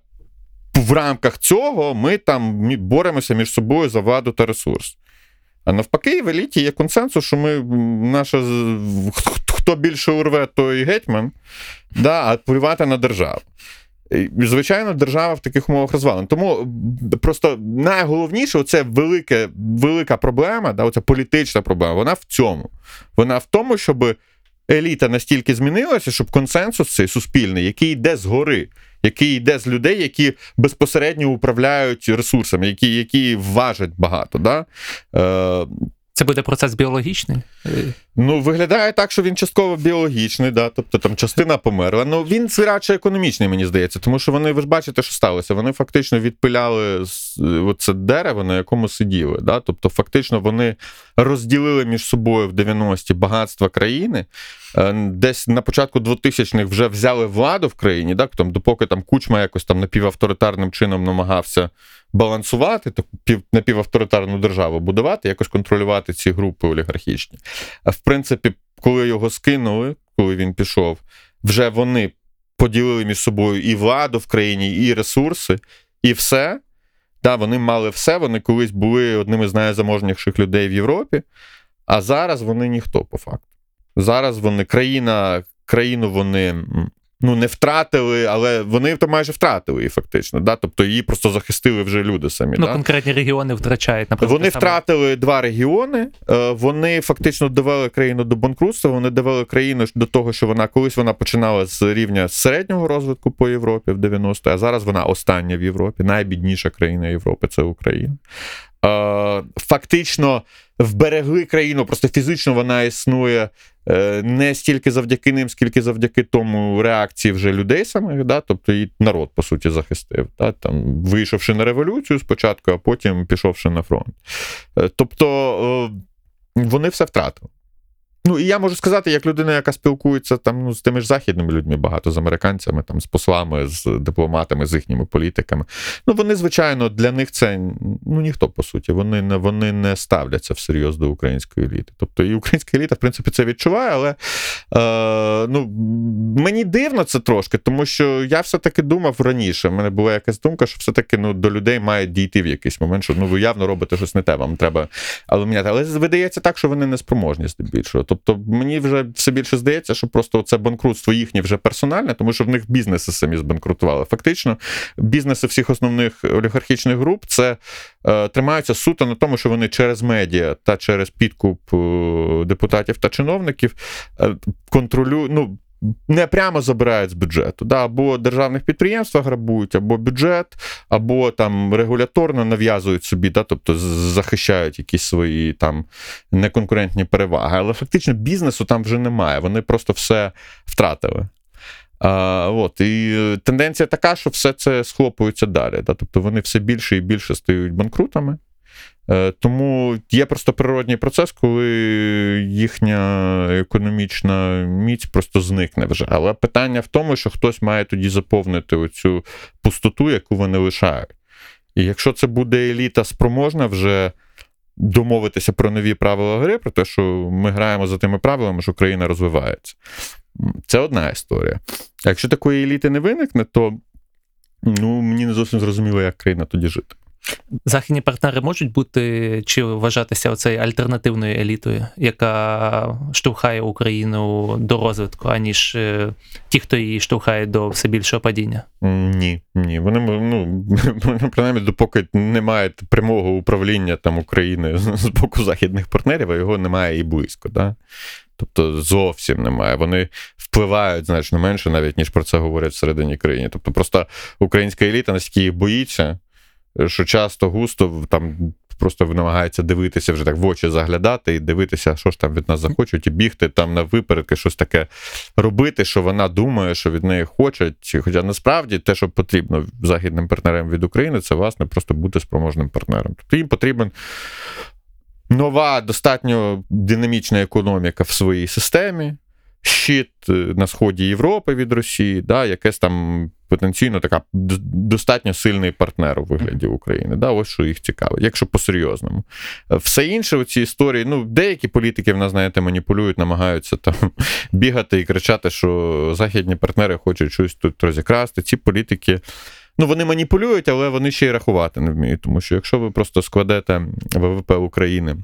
в рамках цього ми там боремося між собою за владу та ресурс. А навпаки, в еліті є консенсус, що ми наша хто більше урве, той гетьман, да, а полювати на державу. Звичайно, держава в таких умовах розвалена. Тому просто найголовніше це велике, велика проблема, да, оця політична проблема, вона в цьому. Вона в тому, щоб еліта настільки змінилася, щоб консенсус цей суспільний, який йде згори, який йде з людей, які безпосередньо управляють ресурсами, які, які важать багато. Да? Е, Це буде процес біологічний. Ну, виглядає так, що він частково біологічний, да, тобто там частина померла. Ну він це радше економічний, мені здається, тому що вони, ви ж бачите, що сталося. Вони фактично відпиляли оце дерево, на якому сиділи. Да? Тобто, фактично, вони розділили між собою в 90-ті багатства країни. Е, Десь на початку 2000-х вже взяли владу в країні, да? там, допоки там кучма якось там напівавторитарним чином намагався балансувати, таку пів, напівавторитарну державу будувати, якось контролювати ці групи олігархічні. В принципі, коли його скинули, коли він пішов, вже вони поділили між собою і владу в країні, і ресурси, і все. Да, вони мали все, вони колись були одними з найзаможніших людей в Європі, а зараз вони ніхто по факту. Зараз вони країна, країну вони ну, не втратили, але вони то майже втратили її фактично. Да? Тобто її просто захистили вже люди самі. Ну, да? конкретні регіони втрачають, наприклад. Вони саме- втратили два регіони. е, Вони фактично довели країну до банкрутства. Вони довели країну до того, що вона колись вона починала з рівня середнього розвитку по Європі в 90-ті, а зараз вона остання в Європі. Найбідніша країна Європи це Україна. Е, Фактично вберегли країну, просто фізично вона існує не стільки завдяки ним, скільки завдяки тому реакції вже людей самих, да? тобто і народ, по суті, захистив. Да? Там, вийшовши на революцію спочатку, а потім пішовши на фронт. Е, Тобто е, вони все втратили. Ну, і я можу сказати, як людина, яка спілкується там, ну, з тими ж західними людьми, багато з американцями, там, з послами, з дипломатами, з їхніми політиками. Ну, вони, звичайно, для них це ну, ніхто, по суті. Вони не, вони не ставляться всерйоз до української еліти. Тобто і українська еліта, в принципі, це відчуває, але е, ну, мені дивно це трошки, тому що я все-таки думав раніше. в мене була якась думка, що все-таки ну, до людей має дійти в якийсь момент, що ну, ви явно робите щось не те, вам треба але міняти. Але видається так, що вони не спроможні здебільшого. Тобто мені вже все більше здається, що просто це банкрутство їхнє вже персональне, тому що в них бізнеси самі збанкрутували. Фактично, бізнеси всіх основних олігархічних груп це е, тримаються суто на тому, що вони через медіа та через підкуп е, депутатів та чиновників е, контролюють. Ну, не прямо забирають з бюджету. Да, або державних підприємства грабують, або бюджет, або там регуляторно нав'язують собі, да, тобто захищають якісь свої там неконкурентні переваги. Але фактично бізнесу там вже немає. Вони просто все втратили. А, от, і тенденція така, що все це схлопується далі. Да? Тобто вони все більше і більше стають банкрутами. Е, Тому є просто природній процес, коли їхня економічна міць просто зникне вже. Але питання в тому, що хтось має тоді заповнити оцю пустоту, яку вони лишають. І якщо це буде еліта спроможна вже домовитися про нові правила гри, про те, що ми граємо за тими правилами, що країна розвивається. Це одна історія. А якщо такої еліти не виникне, то ну, мені не зовсім зрозуміло, як країна тоді жити. Західні партнери можуть бути чи вважатися оцею альтернативною елітою, яка штовхає Україну до розвитку, аніж е, ті, хто її штовхає до все більшого падіння. Ні, ні. Вони ну, принаймні, допоки немає прямого управління там України з боку західних партнерів, а його немає і близько. Да? Тобто зовсім немає. Вони впливають значно менше, навіть ніж про це говорять всередині країни. Тобто, просто українська еліта настільки їх боїться, що часто густо там. Просто намагається дивитися вже так в очі заглядати і дивитися, що ж там від нас захочуть, і бігти там на випередки, щось таке робити, що вона думає, що від неї хочуть. Хоча насправді те, що потрібно західним партнерам від України, це власне просто бути спроможним партнером. Тобто їм потрібен нова, достатньо динамічна економіка в своїй системі, щит е, на сході Європи від Росії, да, якесь там потенційно така достатньо сильний партнер у вигляді України. Да, ось що їх цікавить, якщо по-серйозному. Все інше у цій історії, ну, деякі політики в нас, знаєте, маніпулюють, намагаються там бігати і кричати, що західні партнери хочуть щось тут розікрасти. Ці політики. Ну, вони маніпулюють, але вони ще й рахувати не вміють. Тому що якщо ви просто складете ВВП України,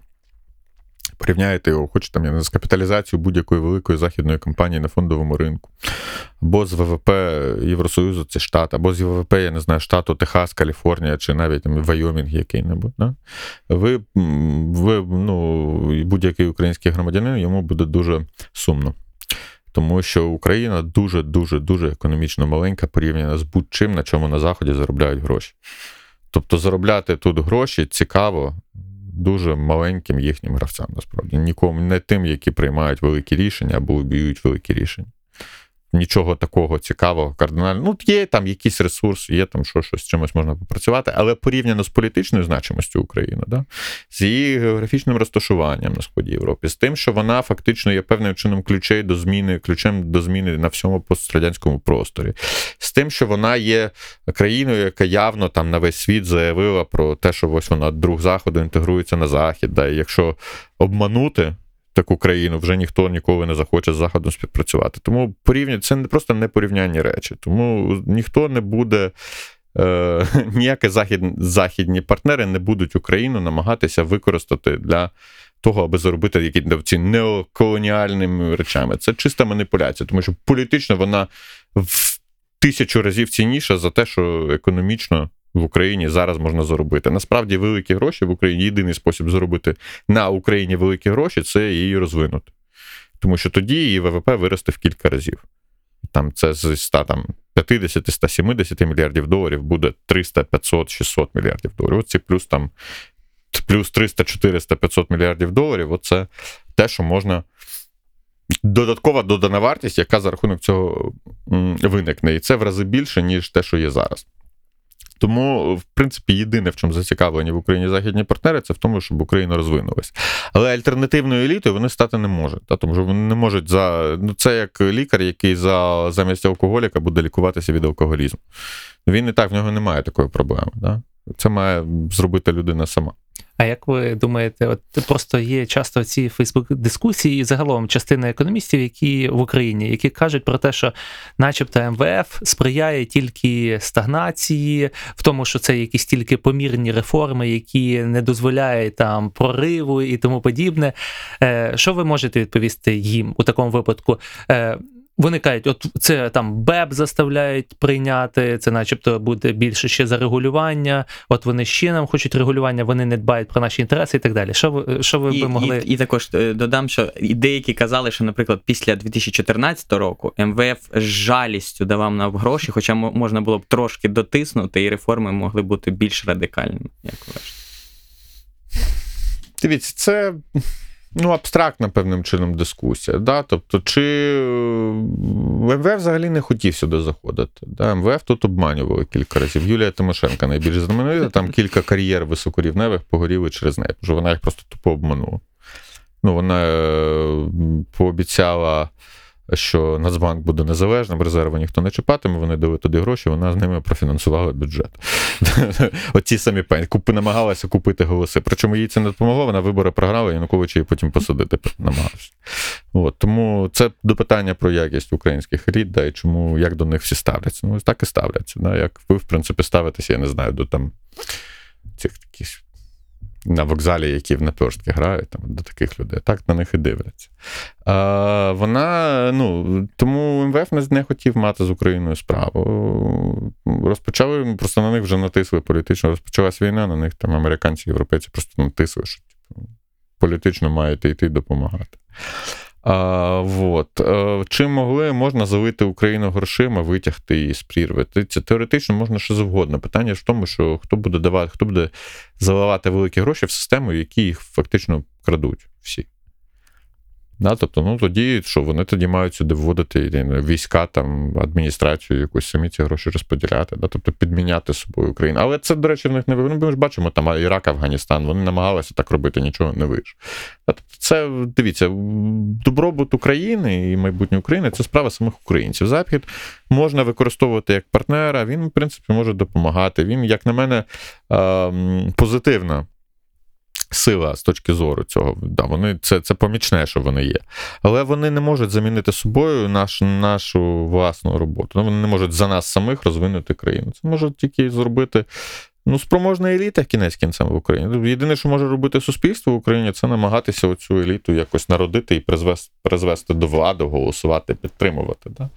порівняєте його, хоч там я не з капіталізацією будь-якої великої західної компанії на фондовому ринку, або з ВВП Євросоюзу, це штат, або з ВВП, я не знаю, штату Техас, Каліфорнія, чи навіть там Вайомінг який-небудь, да? ви, ви ну, будь-який український громадянин йому буде дуже сумно. Тому що Україна дуже дуже дуже економічно маленька порівняно з будь-чим, на чому на Заході заробляють гроші. Тобто заробляти тут гроші цікаво дуже маленьким їхнім гравцям, насправді. Нікому не тим, які приймають великі рішення або б'ють великі рішення. Нічого такого цікавого, кардинального. Ну, є там якийсь ресурс, є там що, що з чимось можна попрацювати, але порівняно з політичною значимостю України, да? з її географічним розташуванням на сході Європи, з тим, що вона фактично є певним чином ключей до зміни, ключем до зміни на всьому пострадянському просторі, з тим, що вона є країною, яка явно там на весь світ заявила про те, що ось вона друг заходу інтегрується на захід. Да? І якщо обманути. Таку країну вже ніхто ніколи не захоче з заходом співпрацювати. Тому порівня це не просто непорівнянні речі. Тому ніхто не буде, е, ніякі захід, західні партнери не будуть Україну намагатися використати для того, аби заробити якісь ці неоколоніальними речами. Це чиста маніпуляція, тому що політично вона в тисячу разів цінніша за те, що економічно в Україні зараз можна заробити. Насправді, великі гроші в Україні єдиний спосіб заробити на Україні великі гроші це її розвинути. Тому що тоді її ВВП виросте в кілька разів. Там це з 100, там, 50-170 мільярдів доларів буде 300, 500, 600 мільярдів доларів. Оці плюс там плюс 300, 400, 500 мільярдів доларів. Оце те, що можна. Додаткова додана вартість, яка за рахунок цього виникне. І це в рази більше, ніж те, що є зараз. Тому, в принципі, єдине, в чому зацікавлені в Україні західні партнери, це в тому, щоб Україна розвинулась. Але альтернативною елітою вони стати не можуть. Та, тому що вони не можуть за. Ну, це як лікар, який за замість алкоголіка буде лікуватися від алкоголізму. Він і так в нього немає такої проблеми. Да? Це має зробити людина сама. А як ви думаєте, от просто є часто ці Фейсбук-дискусії, і загалом частина економістів, які в Україні, які кажуть про те, що, начебто, МВФ сприяє тільки стагнації, в тому, що це якісь тільки помірні реформи, які не дозволяють там прориву і тому подібне. Е, Що ви можете відповісти їм у такому випадку? Вони кажуть, от це там БЕП заставляють прийняти, це начебто буде більше ще за регулювання. От вони ще нам хочуть регулювання, вони не дбають про наші інтереси і так далі. Що ви що ви і, би могли і, і також е, додам, що деякі казали, що, наприклад, після 2014 року МВФ з жалістю давав нам гроші, хоча можна було б трошки дотиснути, і реформи могли бути більш радикальними, як ви вважаєте? Дивіться, це ну, абстрактна певним чином дискусія. Да? Тобто, чи МВФ взагалі не хотів сюди заходити. Да? МВФ тут обманювали кілька разів. Юлія Тимошенка найбільш знаменита, там кілька кар'єр високорівневих погоріли через неї, тому що вона їх просто тупо обманула. Ну, Вона пообіцяла що Нацбанк буде незалежним, резерви ніхто не чіпатиме, вони дали туди гроші, вона з ними профінансувала бюджет. Оці самі пені. Намагалася купити голоси. Причому їй це не допомогло, вона вибори програла, Януковича її потім посадити намагався. От, тому це до питання про якість українських еліт, да, і чому як до них всі ставляться. Ну, так і ставляться. Да, як ви, в принципі, ставитеся, я не знаю, до там цих таких на вокзалі, які в наперстки грають, там, до таких людей. Так на них і дивляться. А, вона, ну, тому МВФ не, хотів мати з Україною справу. Розпочали, просто на них вже натисли політично. Розпочалась війна, на них там американці, європейці просто натисли, що типу, політично маєте йти допомагати. А, вот. Чи чим могли, можна залити Україну грошима, витягти її з прірви. Це теоретично можна що завгодно. Питання в тому, що хто буде давати, хто буде заливати великі гроші в систему, які їх фактично крадуть всі. Да, тобто, ну тоді що вони тоді мають сюди вводити війська, там, адміністрацію, якусь самі ці гроші розподіляти, да, тобто підміняти собою Україну. Але це, до речі, в них не ну, Ми ж бачимо там Ірак, Афганістан, вони намагалися так робити, нічого не вийшло. Тобто це дивіться, добробут України і майбутнє України це справа самих українців. Захід можна використовувати як партнера, він, в принципі, може допомагати. Він, як на мене, ем, позитивна сила з точки зору цього. Да, вони, Це це помічне, що вони є. Але вони не можуть замінити собою наш, нашу власну роботу. Ну, Вони не можуть за нас самих розвинути країну. Це можуть тільки зробити. Ну, спроможна еліта кінець кінцем в Україні. Єдине, що може робити суспільство в Україні, це намагатися оцю еліту якось народити і призвести, призвести до влади, голосувати, підтримувати. Да?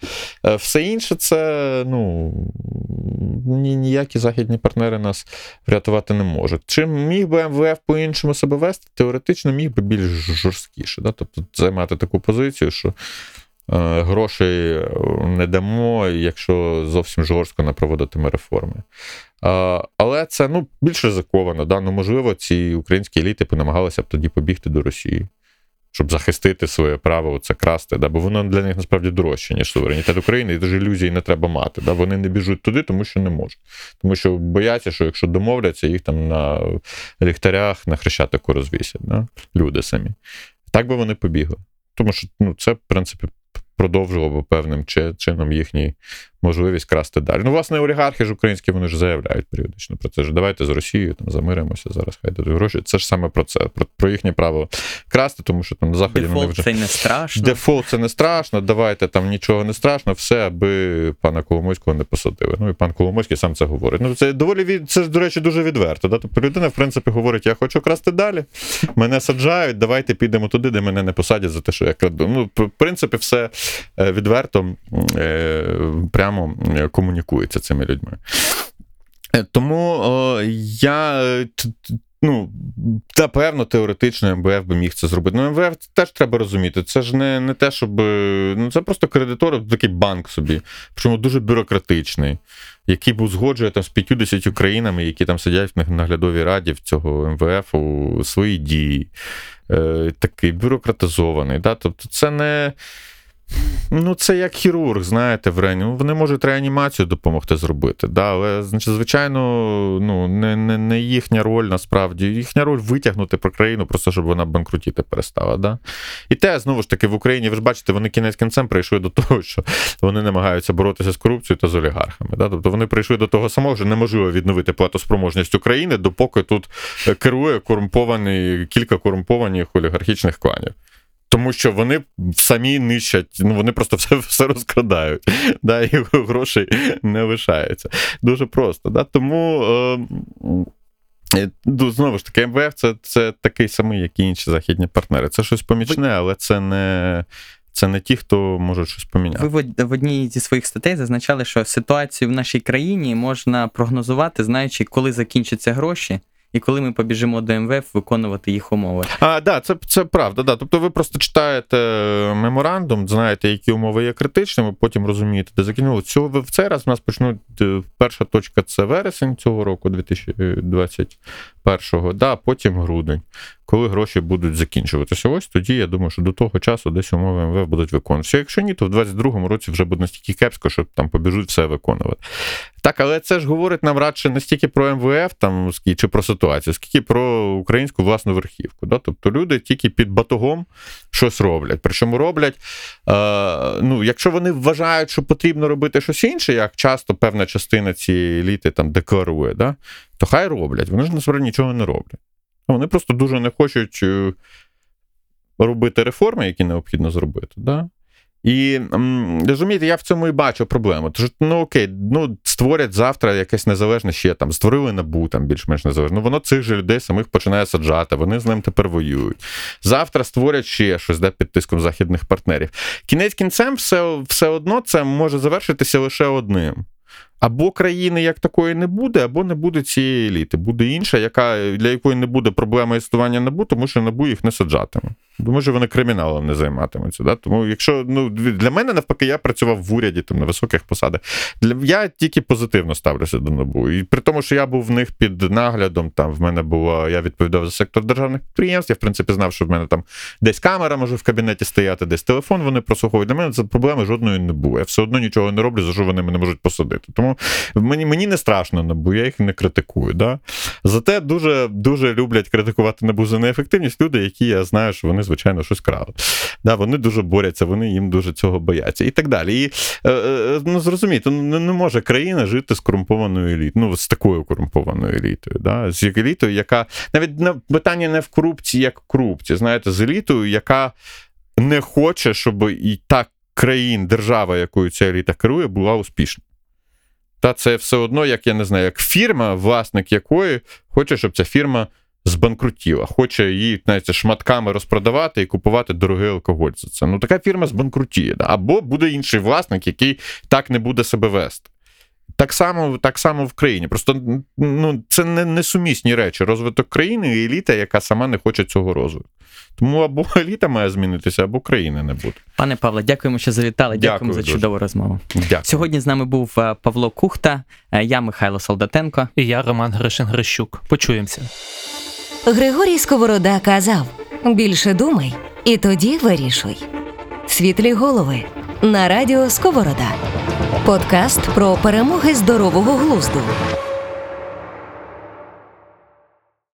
Все інше, це ну, ні, ніякі західні партнери нас врятувати не можуть. Чим міг би МВФ по-іншому себе вести, теоретично міг би більш жорсткіше. Да? Тобто займати таку позицію, що е, грошей не дамо, якщо зовсім жорстко не проводитиме реформи. Е, але це ну, більш ризиковано. Да? Ну, можливо, ці українські еліти намагалися б тоді побігти до Росії щоб захистити своє право це красти, да, бо воно для них насправді дорожче, ніж суверенітет України, і дуже ілюзій не треба мати. Да. Вони не біжуть туди, тому що не можуть. Тому що бояться, що якщо домовляться, їх там на ліхтарях на хрещатику розвісять. Да. Люди самі. Так би вони побігли. Тому що ну, це, в принципі, продовжувало би певним чином їхній можливість красти далі. Ну, власне, олігархи ж українські вони ж заявляють періодично про це. ж Давайте з Росією там замиримося зараз, хай дадуть гроші. Це ж саме про це, про, про їхнє право красти, тому що там на заході Дефолт вони вже це не страшно. Дефолт це не страшно. Давайте там нічого не страшно, все, аби пана Коломойського не посадили. Ну і пан Коломойський сам це говорить. Ну це доволі від це ж, до речі, дуже відверто. Да? Тобто людина, в принципі, говорить: я хочу красти далі. Мене саджають, давайте підемо туди, де мене не посадять за те, що я краду. Ну, в принципі, все е, відверто е, прямо комунікується цими людьми. Е, тому о, я. Ну, та певно, теоретично МВФ би міг це зробити. Ну, МВФ теж треба розуміти. Це ж не не те, щоб. Ну, це просто кредитор, такий банк собі, причому дуже бюрократичний, який був згоджує там з 50 країнами, які там сидять в наглядовій раді в цього МВФ у свої дії. Е, Такий бюрократизований. Да? Тобто, це не. Ну, це як хірург, знаєте, в реані... Вони можуть реанімацію допомогти зробити. да, Але, значить, звичайно, ну, не не, не їхня роль насправді. Їхня роль витягнути про країну, просто щоб вона банкрутіти перестала. Да? І те, знову ж таки, в Україні, ви ж бачите, вони кінець кінцем прийшли до того, що вони намагаються боротися з корупцією та з олігархами. Да? Тобто вони прийшли до того самого, що неможливо відновити платоспроможність України, допоки тут керує корумпований кілька корумпованих олігархічних кланів. Тому що вони самі нищать, ну вони просто все все розкрадають, да, і грошей не лишається. Дуже просто. Да? Тому е, ну, знову ж таки, МВФ це це такий самий, як і інші західні партнери. Це щось помічне, але це не. Це не ті, хто може щось поміняти. Ви в одній зі своїх статей зазначали, що ситуацію в нашій країні можна прогнозувати, знаючи, коли закінчаться гроші, і коли ми побіжимо до МВФ виконувати їх умови. А, да, це це правда. Да. Тобто ви просто читаєте меморандум, знаєте, які умови є критичними, потім розумієте, де закинули. Цього в цей раз у нас почнуть е, перша точка це вересень цього року, 2021-го, да, потім грудень. коли гроші будуть закінчуватися. Ось тоді я думаю, що до того часу десь умови МВФ будуть виконуватися. Якщо ні, то в 22-му році вже буде настільки кепсько, що там побіжуть все виконувати. Так, але це ж говорить нам радше не стільки про МВФ там чи про ситуацію, скільки про українську власну верхівку. Да? Тобто люди тільки під батогом щось роблять. Причому роблять, е, ну, якщо вони вважають, що потрібно робити щось інше, як часто певна частина цієї еліти там декларує, да? То хай роблять. Вони ж насправді нічого не роблять. Вони просто дуже не хочуть е, робити реформи, які необхідно зробити. Да? І розумієте, я в цьому і бачу проблему. Тож, ну окей, ну створять завтра якесь незалежне ще там, створили набу там більш-менш незалежне. Ну воно цих же людей самих починає саджати, вони з ним тепер воюють. Завтра створять ще щось да, під тиском західних партнерів. Кінець кінцем, все, все одно це може завершитися лише одним. Або країни як такої не буде, або не буде цієї еліти. Буде інша, яка, для якої не буде проблеми існування набу, тому що набу їх не саджатиме. Тому що вони криміналом не займатимуться. Да? Тому якщо ну, для мене навпаки, я працював в уряді там, на високих посадах. Для, я тільки позитивно ставлюся до набу. І при тому, що я був в них під наглядом, там в мене було, я відповідав за сектор державних підприємств. Я, в принципі, знав, що в мене там десь камера може в кабінеті стояти, десь телефон вони прослуховують. Для мене це проблеми жодної не було. Я все одно нічого не роблю, за що вони мене можуть посадити. Тому мені, мені не страшно набу, я їх не критикую. Да? Зате дуже, дуже люблять критикувати набу за неефективність люди, які я знаю, що вони, звичайно, щось крали. Да, вони дуже борються, вони їм дуже цього бояться. І так далі. І е, е, ну, зрозумійте, ну, не, може країна жити з корумпованою елітою, ну, з такою корумпованою елітою. Да? З елітою, яка навіть на питання не в корупції, як корупції, знаєте, з елітою, яка не хоче, щоб і та країн, держава, якою ця еліта керує, була успішна. Та це все одно, як я не знаю, як фірма, власник якої хоче, щоб ця фірма збанкрутіла, хоче її знаєте, шматками розпродавати і купувати дорогий алкоголь за це. Ну, така фірма збанкрутіє. Або буде інший власник, який так не буде себе вести. Так само, так само в країні. Просто ну, це не несумісні речі. Розвиток країни і еліта, яка сама не хоче цього розвитку. Тому або еліта має змінитися, або країни не буде. Пане Павле, дякуємо, що завітали. Дякую Дякуємо за дуже. чудову розмову. Дякую. Сьогодні з нами був е, Павло Кухта, е, я Михайло Солдатенко. І я Роман Гришин Грищук. Почуємося. Григорій Сковорода казав: більше думай, і тоді вирішуй. Світлі голови на радіо Сковорода. Подкаст про перемоги здорового глузду.